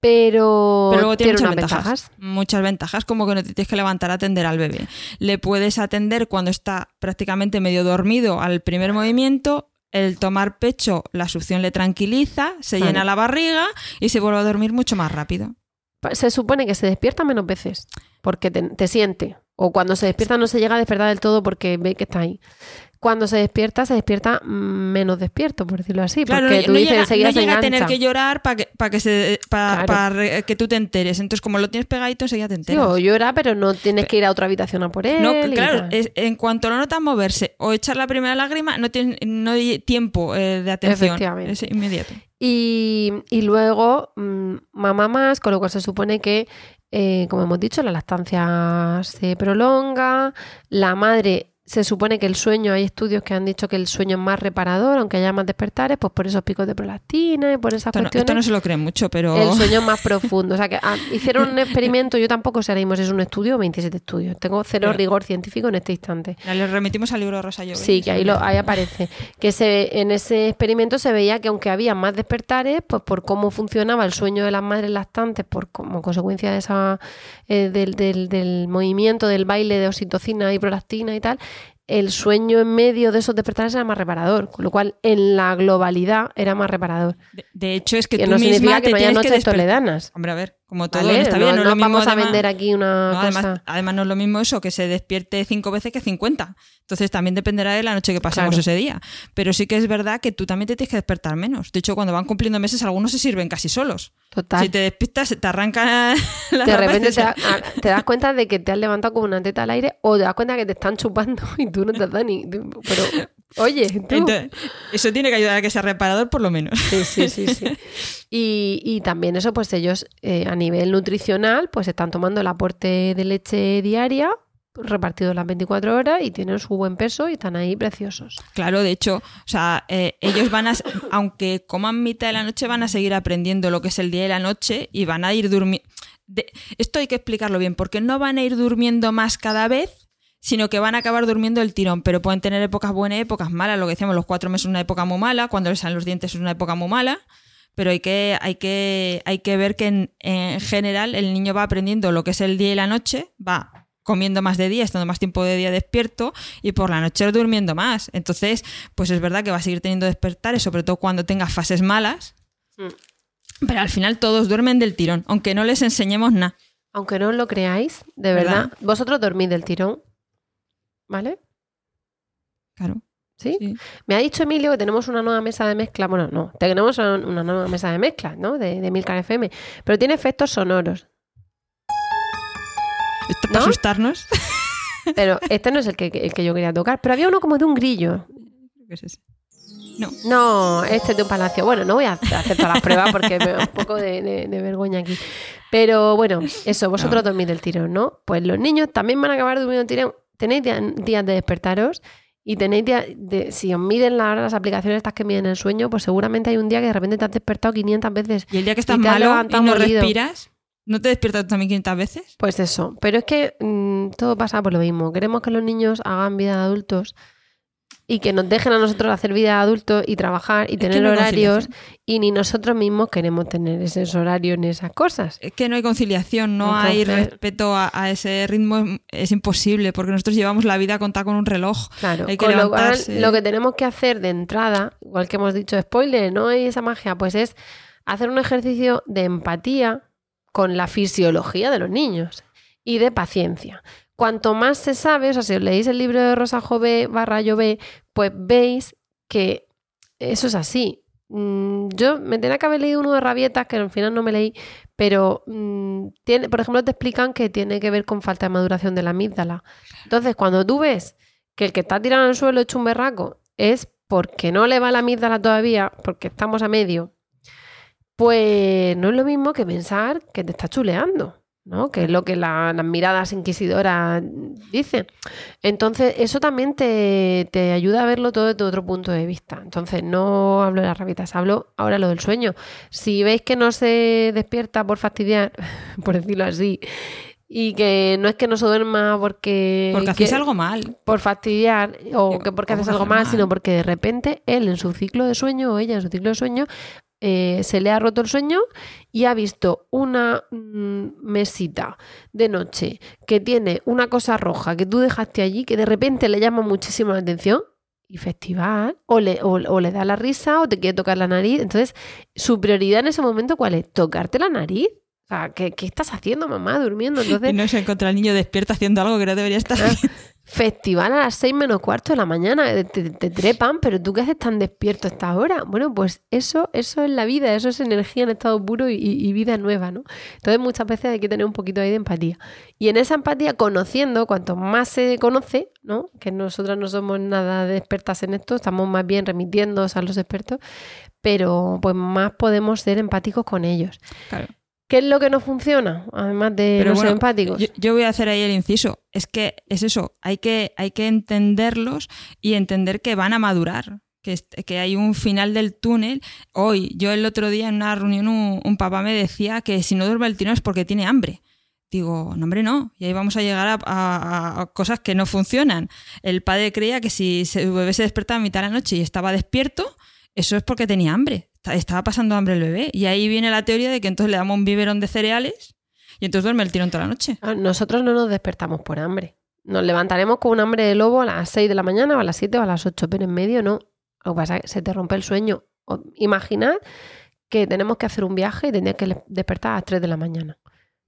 Pero, Pero luego tiene, muchas unas ventajas, Muchas ventajas, como que no te tienes que levantar a atender al bebé. Le puedes atender cuando está prácticamente medio dormido al primer movimiento. El tomar pecho, la succión le tranquiliza, se Vale. llena la barriga y se vuelve a dormir mucho más rápido. Se supone que se despierta menos veces, porque te, te siente. O cuando se despierta no se llega a despertar del todo porque ve que está ahí. Cuando se despierta, se despierta menos despierto, por decirlo así. Claro, porque no, tú no dices, llega, no se llega a tener que llorar para que, para que, se, para, Claro. re- que tú te enteres. Entonces, como lo tienes pegadito, enseguida te Sí, enteras. o llora, pero no tienes que ir a otra habitación a por él. No, claro, es- en cuanto lo notas moverse o echar la primera lágrima, no tienes no hay tiempo eh, de atención. Efectivamente. Es inmediato. Y, y luego, mm, mamá más, con lo cual se supone que, eh, como hemos dicho, la lactancia se prolonga, la madre se supone que el sueño, hay estudios que han dicho que el sueño es más reparador, aunque haya más despertares, pues por esos picos de prolactina y por esas Esto no, esto no se lo creen mucho, pero... El sueño es más profundo. O sea, que ah, hicieron un experimento, yo tampoco sé, si es un estudio o 27 estudios. Tengo cero Pero- rigor científico en este instante. Le remitimos al libro de Rosa Llobet. Sí, que ahí, lo, ahí aparece. Que se, en ese experimento se veía que aunque había más despertares, pues por cómo funcionaba el sueño de las madres lactantes, por como consecuencia de esa eh, del, del- del movimiento del baile de oxitocina y prolactina y tal, el sueño en medio de esos despertares era más reparador. Con lo cual, en la globalidad era más reparador. De, de hecho, es que, Que tú no misma significa que te no haya que noches toledanas. Hombre, a ver, como todo ¿vale? está bien, no, es lo mismo... vamos a vender aquí una no, además, cosa. además no es lo mismo eso, que se despierte cinco veces que 50. Entonces también dependerá de la noche que pasemos Claro. ese día. Pero sí que es verdad que tú también te tienes que despertar menos. De hecho, cuando van cumpliendo meses, algunos se sirven casi solos. Total. Si te despiertas, te arrancan las de repente rapaces. te, da- a- te das cuenta de que te has levantado con una teta al aire o te das cuenta que te están chupando y tú no te das ni... Pero, oye, tú... Entonces, eso tiene que ayudar a que sea reparador por lo menos. Sí, sí, sí, sí. Y, y también eso, pues ellos eh, a nivel nutricional, pues están tomando el aporte de leche diaria repartido las 24 horas y tienen su buen peso y están ahí preciosos. Claro, de hecho, o sea, eh, ellos van a, aunque coman mitad de la noche, van a seguir aprendiendo lo que es el día y la noche y van a ir durmiendo. Esto hay que explicarlo bien, porque no van a ir durmiendo más cada vez, sino que van a acabar durmiendo el tirón, pero pueden tener épocas buenas y épocas malas. Lo que decíamos, los cuatro meses es una época muy mala, cuando les salen los dientes es una época muy mala, pero hay que, hay que, hay que ver que en, en general el niño va aprendiendo lo que es el día y la noche, va comiendo más de día, estando más tiempo de día despierto y por la noche durmiendo más. Entonces, pues es verdad que va a seguir teniendo despertares, sobre todo cuando tenga fases malas. Mm. Pero al final todos duermen del tirón, aunque no les enseñemos nada. Aunque no os lo creáis, de verdad, ¿Verdad? vosotros dormís del tirón. ¿Vale? Claro. ¿Sí? Sí. Me ha dicho Emilio que tenemos una nueva mesa de mezcla. Bueno, no, tenemos una nueva mesa de mezcla, ¿no? De, de Milcar FM. Pero tiene efectos sonoros. Esto para ¿No? asustarnos. Pero este no es el que, el que yo quería tocar. Pero había uno como de un grillo. Que es ese. No. No, este es de un palacio. Bueno, no voy a hacer todas las pruebas porque me da un poco de, de- de vergüenza aquí. Pero bueno, eso, vosotros dormís del tirón, ¿no? Pues los niños también van a acabar durmiendo del tirón. Tenéis día- días de despertaros y tenéis días de. Si os miden la hora las aplicaciones estas que miden el sueño, pues seguramente hay un día que de repente te has despertado 500 veces. Y el día que estás Y malo y no respiras, ¿no te despiertas también 500 veces? Pues eso. Pero es que mm, todo pasa por lo mismo. Queremos que los niños hagan vida de adultos y que nos dejen a nosotros hacer vida de adultos y trabajar y Es tener no horarios y ni nosotros mismos queremos tener esos horarios ni esas cosas. Es que no hay conciliación, no hay respeto a, a ese ritmo, es, imposible, porque nosotros llevamos la vida contada con un reloj. Claro, Hay que con lo cual lo que tenemos que hacer de entrada, igual que hemos dicho, spoiler, no hay esa magia, pues es hacer un ejercicio de empatía con la fisiología de los niños y de paciencia. Cuanto más se sabe, o sea, si os leéis el libro de Rosa Jové barra Llové, pues veis que eso es así. Mm, Yo me tenía que haber leído uno de rabietas, que al final no me leí, pero mm, tiene, por ejemplo, te explican que tiene que ver con falta de maduración de la amígdala. Entonces, cuando tú ves que el que está tirado el suelo hecho un berraco es porque no le va la amígdala todavía, porque estamos a medio, pues no es lo mismo que pensar que te está chuleando, ¿no? Que es lo que la- las miradas inquisidoras dicen. Entonces, eso también te, te ayuda a verlo todo desde otro punto de vista. Entonces, no hablo de las rabitas, hablo ahora lo del sueño. Si veis que no se despierta por fastidiar, por decirlo así, y que no es que no se duerma porque... Porque que- algo mal. por fastidiar o que porque haces algo mal. sino porque de repente él en su ciclo de sueño o ella en su ciclo de sueño eh, se le ha roto el sueño y ha visto una mm, mesita de noche que tiene una cosa roja que tú dejaste allí que de repente le llama muchísimo la atención y festival o le, o, o le da la risa o te quiere tocar la nariz. Entonces, su prioridad en ese momento, ¿cuál es? Tocarte la nariz. Sea, ¿qué, qué estás haciendo, mamá, durmiendo? Entonces, Y no se encuentra el niño despierto haciendo algo que no debería estar Ah, haciendo. Festival a las seis menos cuarto de la mañana, eh, te, te trepan, pero tú qué haces tan despierto a esta hora. Bueno, pues eso, eso es la vida, eso es energía en estado puro y vida nueva, ¿no? Entonces muchas veces hay que tener un poquito ahí de empatía. Y en esa empatía, conociendo, cuanto más se conoce, ¿no? Que nosotras no somos nada de expertas en esto, estamos más bien remitiéndonos a los expertos, pero pues más podemos ser empáticos con ellos. Claro. ¿Qué es lo que no funciona? Además de Pero ser bueno, empáticos. Yo, yo voy a hacer ahí el inciso. Es que es eso, hay que, hay que entenderlos y entender que van a madurar. Que, que hay un final del túnel. Hoy, yo el otro día en una reunión, un, un papá me decía que si no duerme el tirón es porque tiene hambre. Digo, no, hombre, no. Y ahí vamos a llegar a, a- a cosas que no funcionan. El padre creía que si su bebé se despertaba a mitad de la noche y estaba despierto, eso es porque tenía hambre. Esta- Estaba pasando hambre el bebé. Y ahí viene la teoría de que entonces le damos un biberón de cereales y entonces duerme el tirón toda la noche. Ah, Nosotros no nos despertamos por hambre. Nos levantaremos con un hambre de lobo a las 6 de la mañana o a las 7 o a las 8, pero en medio no. Lo que pasa es que se te rompe el sueño. Imaginad que tenemos que hacer un viaje y tendrías que despertar a las 3 de la mañana.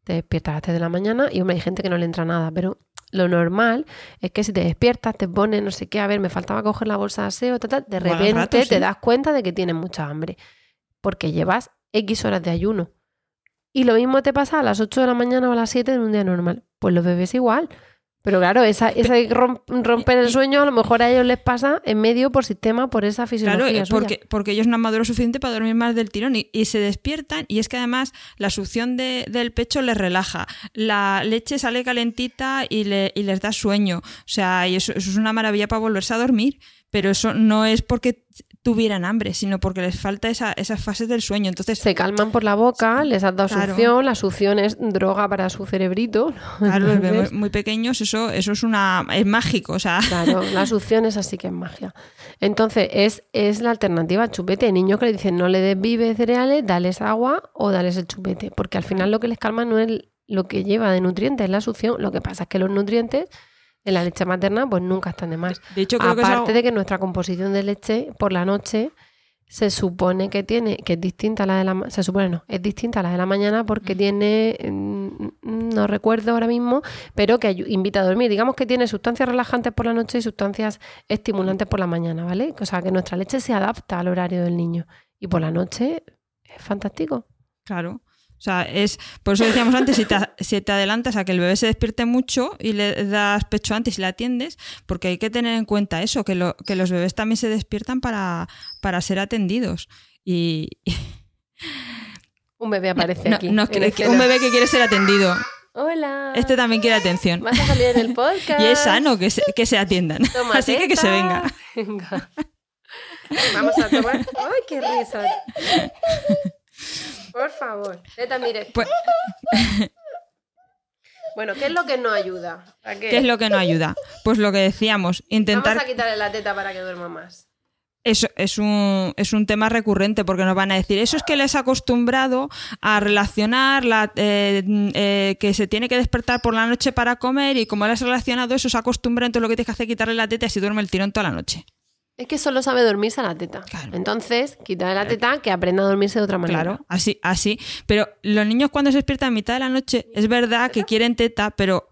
Te despiertas a las 3 de la mañana y hombre, hay gente que no le entra nada, pero lo normal es que si te despiertas, te pones no sé qué, a ver, me faltaba coger la bolsa de aseo, tal, tal, de repente rato, te das cuenta de que tienes mucha hambre, porque llevas X horas de ayuno. Y lo mismo te pasa a las 8 de la mañana o a las 7 en un día normal. Pues los bebés igual. Pero claro, esa, rom- romper el sueño a lo mejor a ellos les pasa en medio por sistema, por esa fisiología Claro, eh, suya. porque, porque ellos no han madurado suficiente para dormir más del tirón y, y se despiertan y es que además la succión de- del pecho les relaja, la leche sale calentita y, le- y les da sueño, o sea, y eso, eso es una maravilla para volverse a dormir, pero eso no es porque tuvieran hambre, sino porque les falta esa, esas fases del sueño, entonces Se calman por la boca, les has dado Claro. succión, la succión es droga para su cerebrito. claro, los bebés muy pequeños eso, eso es una es mágico, o sea, Claro, la succión es así que es magia. Entonces, es, es la alternativa al chupete. Hay niños que le dicen no le des vive cereales, dales agua o dales el chupete. Porque al final lo que les calma no es lo que lleva de nutrientes es la succión. Lo que pasa es que los nutrientes en la leche materna pues nunca están de más. De hecho, creo que Aparte algo- de que nuestra composición de leche por la noche se supone que tiene, que es distinta a la de la se supone no, es distinta a la de la mañana porque tiene, mm, no recuerdo ahora mismo, pero que invita a dormir. Digamos que tiene sustancias relajantes por la noche y sustancias estimulantes por la mañana, ¿vale? O sea, que nuestra leche se adapta al horario del niño. Y por la noche es fantástico. Claro. O sea, es por eso decíamos antes, si te, si te adelantas a que el bebé se despierte mucho y le das pecho antes y le atiendes, porque hay que tener en cuenta eso, que, lo- que los bebés también se despiertan para, para ser atendidos. Y Un bebé aparece no- aquí. no, un bebé que quiere ser atendido. Hola. Este también quiere atención. Vas a salir en el podcast. Y es sano que se, que se atiendan. Toma Así que que se. Venga. Vamos a tomar. ¡Ay, qué risa! Por favor. Teta, mire. Pues- Bueno, ¿qué es lo que no ayuda? ¿A qué? ¿Qué es lo que no ayuda? Pues lo que decíamos, intentar... Vamos a quitarle la teta para que duerma más. Eso es un, es un tema recurrente porque nos van a decir, eso es que les ha acostumbrado a relacionar la, eh, eh, que se tiene que despertar por la noche para comer y como le has relacionado eso, se acostumbra, entonces lo que tienes que hacer es quitarle la teta y así duerme el tirón toda la noche. Es que solo sabe dormirse a la teta. Claro. Entonces, quítale la teta que aprenda a dormirse de otra manera. Claro, así, así. Pero los niños cuando se despiertan a mitad de la noche, es verdad que quieren teta, pero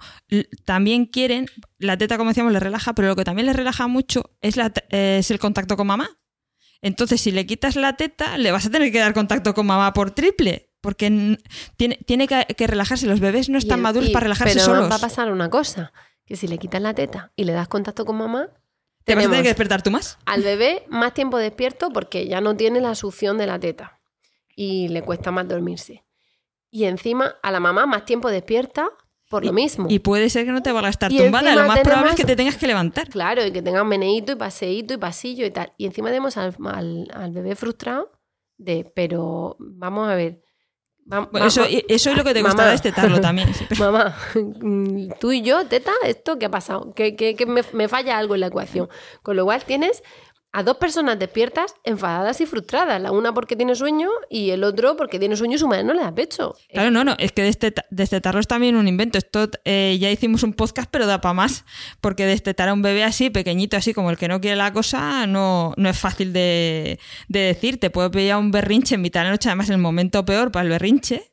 también quieren, la teta como decíamos les relaja, pero lo que también les relaja mucho es, la, eh, es el contacto con mamá. Entonces, si le quitas la teta, le vas a tener que dar contacto con mamá por triple, porque tiene, tiene que, que relajarse. Los bebés no están el- maduros y- para relajarse pero solos. va a pasar una cosa, que si le quitas la teta y le das contacto con mamá, Te vas a tener que despertar tú más. al bebé más tiempo despierto porque ya no tiene la succión de la teta y le cuesta más dormirse. Y encima a la mamá más tiempo despierta por lo mismo. Y puede ser que no te vaya a estar Y tumbada. Lo más probable es que te tengas que levantar. Claro, y que tenga un meneíto y paseíto y pasillo y tal. Y encima tenemos al, al- al bebé frustrado de, pero vamos a ver. Eso, eso es lo que te costaba destetarlo también. sí, pero- Mamá, mm, tú y yo, teta, ¿esto qué ha pasado? Que me, me falla algo en la ecuación. Con lo cual tienes a dos personas despiertas, enfadadas y frustradas. La una porque tiene sueño y el otro porque tiene sueño y su madre no le da pecho. Claro, no, no, es que desteta- destetarlo es también un invento. Esto eh, ya hicimos un podcast, pero da para más. Porque destetar a un bebé así, pequeñito, así como el que no quiere la cosa, no, no es fácil de, de decir. Te puede pillar un berrinche en mitad de la noche, además el momento peor para el berrinche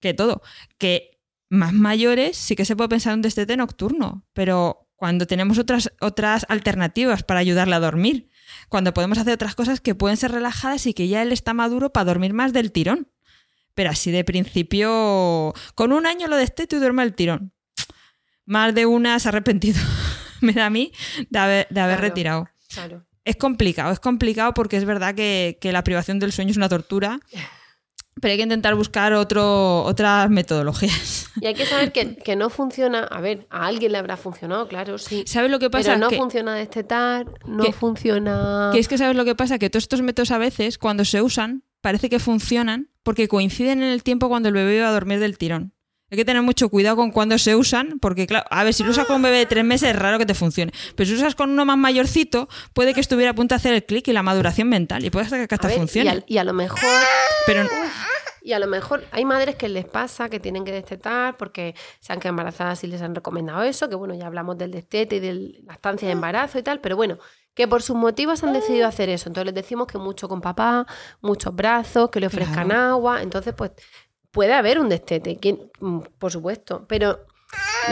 que todo. Que más mayores sí que se puede pensar en un destete nocturno, pero cuando tenemos otras, otras alternativas para ayudarle a dormir, cuando podemos hacer otras cosas que pueden ser relajadas y que ya él está maduro para dormir más del tirón. Pero así de principio, con un año lo desteto y duerme el tirón. Más de una se ha arrepentido, me da a mí, de haber, de haber Claro. retirado. Claro. Es complicado, es complicado porque es verdad que, que la privación del sueño es una tortura, pero hay que intentar buscar otro, otras metodologías. Y hay que saber que, que no funciona. A ver, a alguien le habrá funcionado, claro, sí. ¿Sabes lo que pasa? Pero no que, funciona destetar, no que- funciona. que es que sabes lo que pasa, que todos estos métodos a veces, cuando se usan, parece que funcionan porque coinciden en el tiempo cuando el bebé va a dormir del tirón. Hay que tener mucho cuidado con cuando se usan, porque claro, a ver, si lo usas con un bebé de tres meses es raro que te funcione. Pero si lo usas con uno más mayorcito, puede que estuviera a punto de hacer el clic y la maduración mental. Y puede ser que hasta ver, funcione. y, a, y a lo mejor Pero Y a lo mejor hay madres que les pasa que tienen que destetar porque se han quedado embarazadas y les han recomendado eso, que bueno, ya hablamos del destete y de la estancia de embarazo y tal, pero bueno, que por sus motivos han decidido hacer eso. Entonces les decimos que mucho con papá, muchos brazos, que le ofrezcan agua. Entonces, pues puede haber un destete. Mm, por supuesto, pero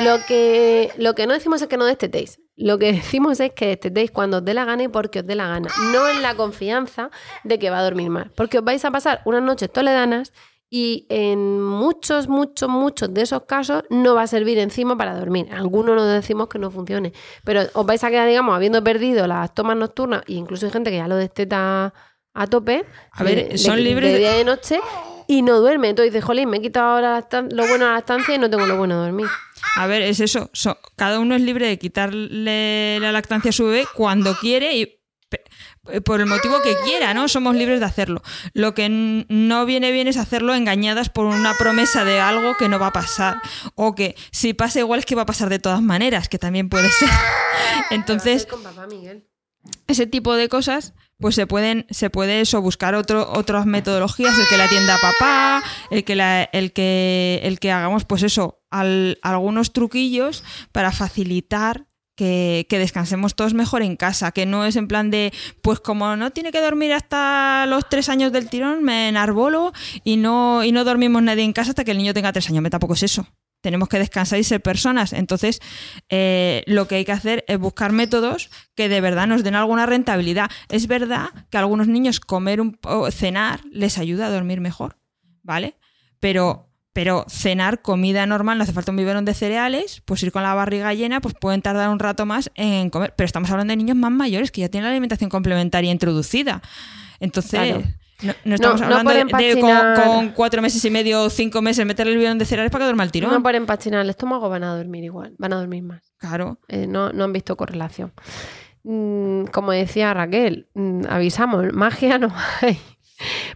lo que, lo que no decimos es que no destetéis. Lo que decimos es que destetéis cuando os dé la gana y porque os dé la gana. No en la confianza de que va a dormir mal. Porque os vais a pasar unas noches toledanas y en muchos, muchos, muchos de esos casos no va a servir encima para dormir. Algunos nos decimos que no funcione. Pero os vais a quedar, digamos, habiendo perdido las tomas nocturnas, e incluso hay gente que ya lo desteta a tope. A ver, de- son de- libres de- día y de noche y no duerme. Entonces dice, jolín, me he quitado ahora lo bueno a la estancia y no tengo lo bueno de dormir. A ver, es eso. so- cada uno es libre de quitarle la lactancia a su bebé cuando quiere y pe- por el motivo que quiera, ¿no? Somos libres de hacerlo. Lo que no viene bien es hacerlo engañadas por una promesa de algo que no va a pasar. O que si pasa igual es que va a pasar de todas maneras, que también puede ser. Entonces, ese tipo de cosas, pues se pueden, se puede eso, buscar otro, otras metodologías, el que la atienda a papá, el que la, el que, el que hagamos, pues eso, algunos truquillos para facilitar que, descansemos todos mejor en casa, que no es en plan de, pues como no tiene que dormir hasta los tres años del tirón, me enarbolo y no, y no dormimos nadie en casa hasta que el niño tenga tres años. Me tampoco es eso. Tenemos que descansar y ser personas. Entonces, eh, lo que hay que hacer es buscar métodos que de verdad nos den alguna rentabilidad. Es verdad que a algunos niños comer un, o cenar les ayuda a dormir mejor, ¿vale? Pero pero cenar comida normal, no hace falta un biberón de cereales, pues ir con la barriga llena, pues pueden tardar un rato más en comer. Pero estamos hablando de niños más mayores que ya tienen la alimentación complementaria introducida. Entonces, no, estamos hablando de, con, cuatro meses y medio o cinco meses meterle el biberón de cereales para que duerma el tirón. No por empachinar el estómago van a dormir igual, van a dormir más. Claro. Eh, no, no han visto correlación. Mm, como decía Raquel, mm, avisamos, magia no hay.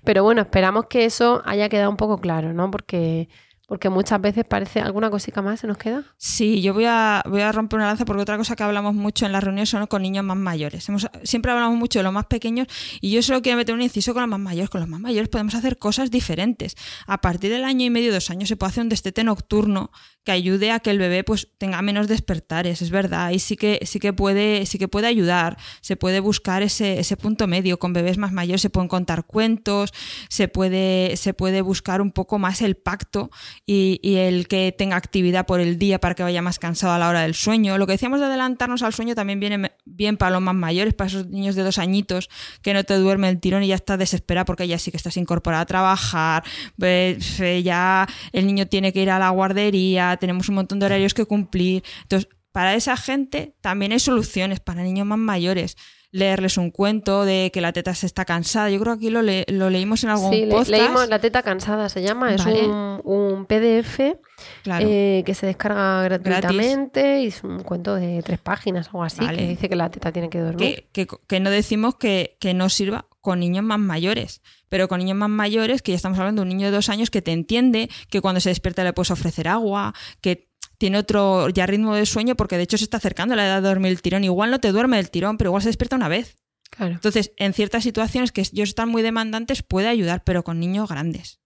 Pero bueno, esperamos que eso haya quedado un poco claro, ¿no? Porque porque muchas veces parece alguna cosita más se nos queda. Sí, yo voy a, voy a romper una lanza porque otra cosa que hablamos mucho en las reuniones son con niños más mayores. Hemos, siempre hablamos mucho de los más pequeños y yo solo quiero meter un inciso con los más mayores. Con los más mayores podemos hacer cosas diferentes. A partir del año y medio, dos años, se puede hacer un destete nocturno que ayude a que el bebé pues tenga menos despertares, es verdad. Y sí que, sí que, puede, sí que puede ayudar. Se puede buscar ese, ese punto medio. Con bebés más mayores se pueden contar cuentos, se puede, se puede buscar un poco más el pacto y, el que tenga actividad por el día para que vaya más cansado a la hora del sueño. Lo que decíamos de adelantarnos al sueño también viene bien para los más mayores, para esos niños de dos añitos que no te duerme el tirón y ya estás desesperada porque ya sí que estás incorporada a trabajar, pues, ya el niño tiene que ir a la guardería, tenemos un montón de horarios que cumplir. Entonces, para esa gente también hay soluciones para niños más mayores leerles un cuento de que la teta se está cansada. Yo creo que aquí lo, lo leímos en algún sí, podcast. leímos La teta cansada, se llama. Es un, PDF eh, que se descarga gratuitamente y es un cuento de tres páginas o algo así que dice que la teta tiene que dormir. Que, no decimos que, que no sirva con niños más mayores, pero con niños más mayores, que ya estamos hablando de un niño de dos años que te entiende, que cuando se despierta le puedes ofrecer agua, que tiene otro ya ritmo de sueño porque de hecho se está acercando a la edad de dormir el tirón. Igual no te duerme el tirón, pero igual se despierta una vez. Entonces, en ciertas situaciones que ellos están muy demandantes puede ayudar, pero con niños grandes.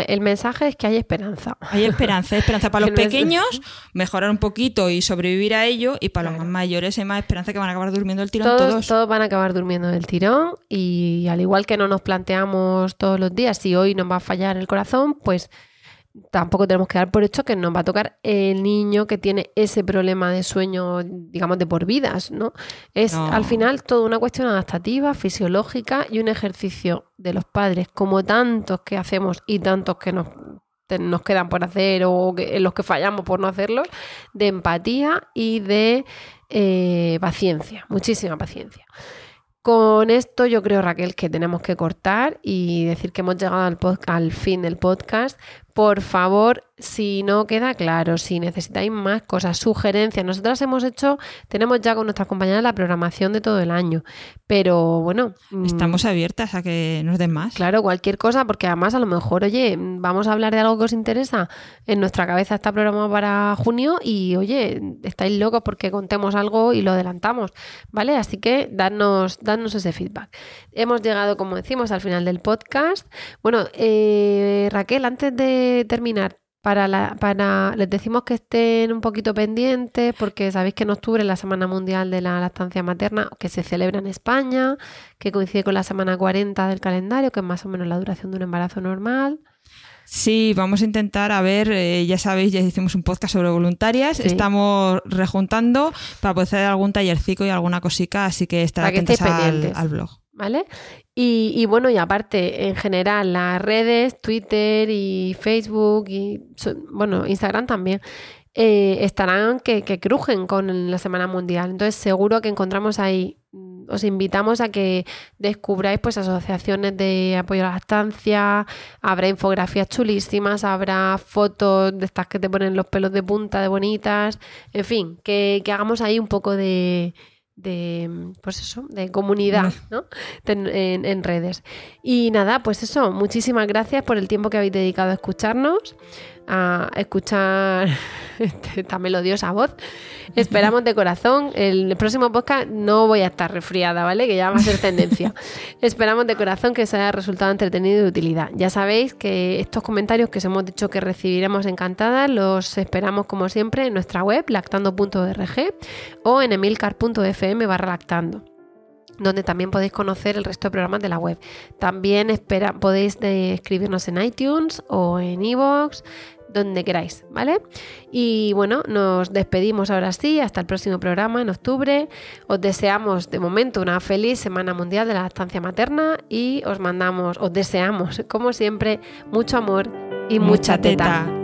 El mensaje es que hay esperanza. Hay esperanza, hay esperanza para los pequeños, mejorar un poquito y sobrevivir a ello, y para los más mayores hay más esperanza que van a acabar durmiendo el tirón todos, todos. Todos van a acabar durmiendo el tirón, y al igual que no nos planteamos todos los días si hoy nos va a fallar el corazón, pues tampoco tenemos que dar por hecho que nos va a tocar el niño que tiene ese problema de sueño, digamos, de por vidas, ¿no? Es al final toda una cuestión adaptativa, fisiológica y un ejercicio de los padres, como tantos que hacemos y tantos que nos, nos quedan por hacer o en los que fallamos por no hacerlos, de empatía y de eh, paciencia, muchísima paciencia. Con esto yo creo, Raquel, que tenemos que cortar y decir que hemos llegado al, al fin del podcast. Por favor, si no queda claro, si necesitáis más cosas, sugerencias. Nosotras hemos hecho, tenemos ya con nuestras compañeras la programación de todo el año, pero bueno. Mm, Estamos abiertas a que nos den más. Claro, cualquier cosa, porque además a lo mejor, oye, vamos a hablar de algo que os interesa. En nuestra cabeza está programado para junio y, oye, estáis locos porque contemos algo y lo adelantamos, ¿vale? Así que dadnos, dadnos ese feedback. Hemos llegado, como decimos, al final del podcast. Bueno, eh, Raquel, antes de terminar, para, la, para les decimos que estén un poquito pendientes porque sabéis que en octubre es la Semana Mundial de la Lactancia Materna que se celebra en España, que coincide con la semana 40 del calendario, que es más o menos la duración de un embarazo normal. Sí, vamos a intentar, a ver, eh, ya sabéis, ya hicimos un podcast sobre voluntarias, estamos rejuntando para poder hacer algún tallercico y alguna cosica, así que estar atentos al, al blog. ¿Vale? Y, bueno, y aparte, en general, las redes, Twitter y Facebook y bueno, Instagram también, eh, estarán que, que, crujen con la Semana Mundial. Entonces, seguro que encontramos ahí, mm, os invitamos a que descubráis pues asociaciones de apoyo a la lactancia, habrá infografías chulísimas, habrá fotos de estas que te ponen los pelos de punta de bonitas, en fin, que, que hagamos ahí un poco de de pues eso, de comunidad, ¿no? en, redes. Y nada, pues eso, muchísimas gracias por el tiempo que habéis dedicado a escucharnos. A escuchar esta melodiosa voz. Esperamos de corazón. El próximo podcast no voy a estar resfriada, ¿vale? Que ya va a ser tendencia. Esperamos de corazón que os haya resultado entretenido y de utilidad. Ya sabéis que estos comentarios que os hemos dicho que recibiremos encantadas los esperamos como siempre en nuestra web lactando.org o en emilcar.fm barra lactando donde también podéis conocer el resto de programas de la web. También espera, podéis escribirnos en iTunes o en iVoox, donde queráis, ¿vale? Y bueno, nos despedimos ahora sí, hasta el próximo programa en octubre. Os deseamos de momento una feliz Semana Mundial de la Lactancia Materna y os mandamos, os deseamos, como siempre, mucho amor y mucha, teta.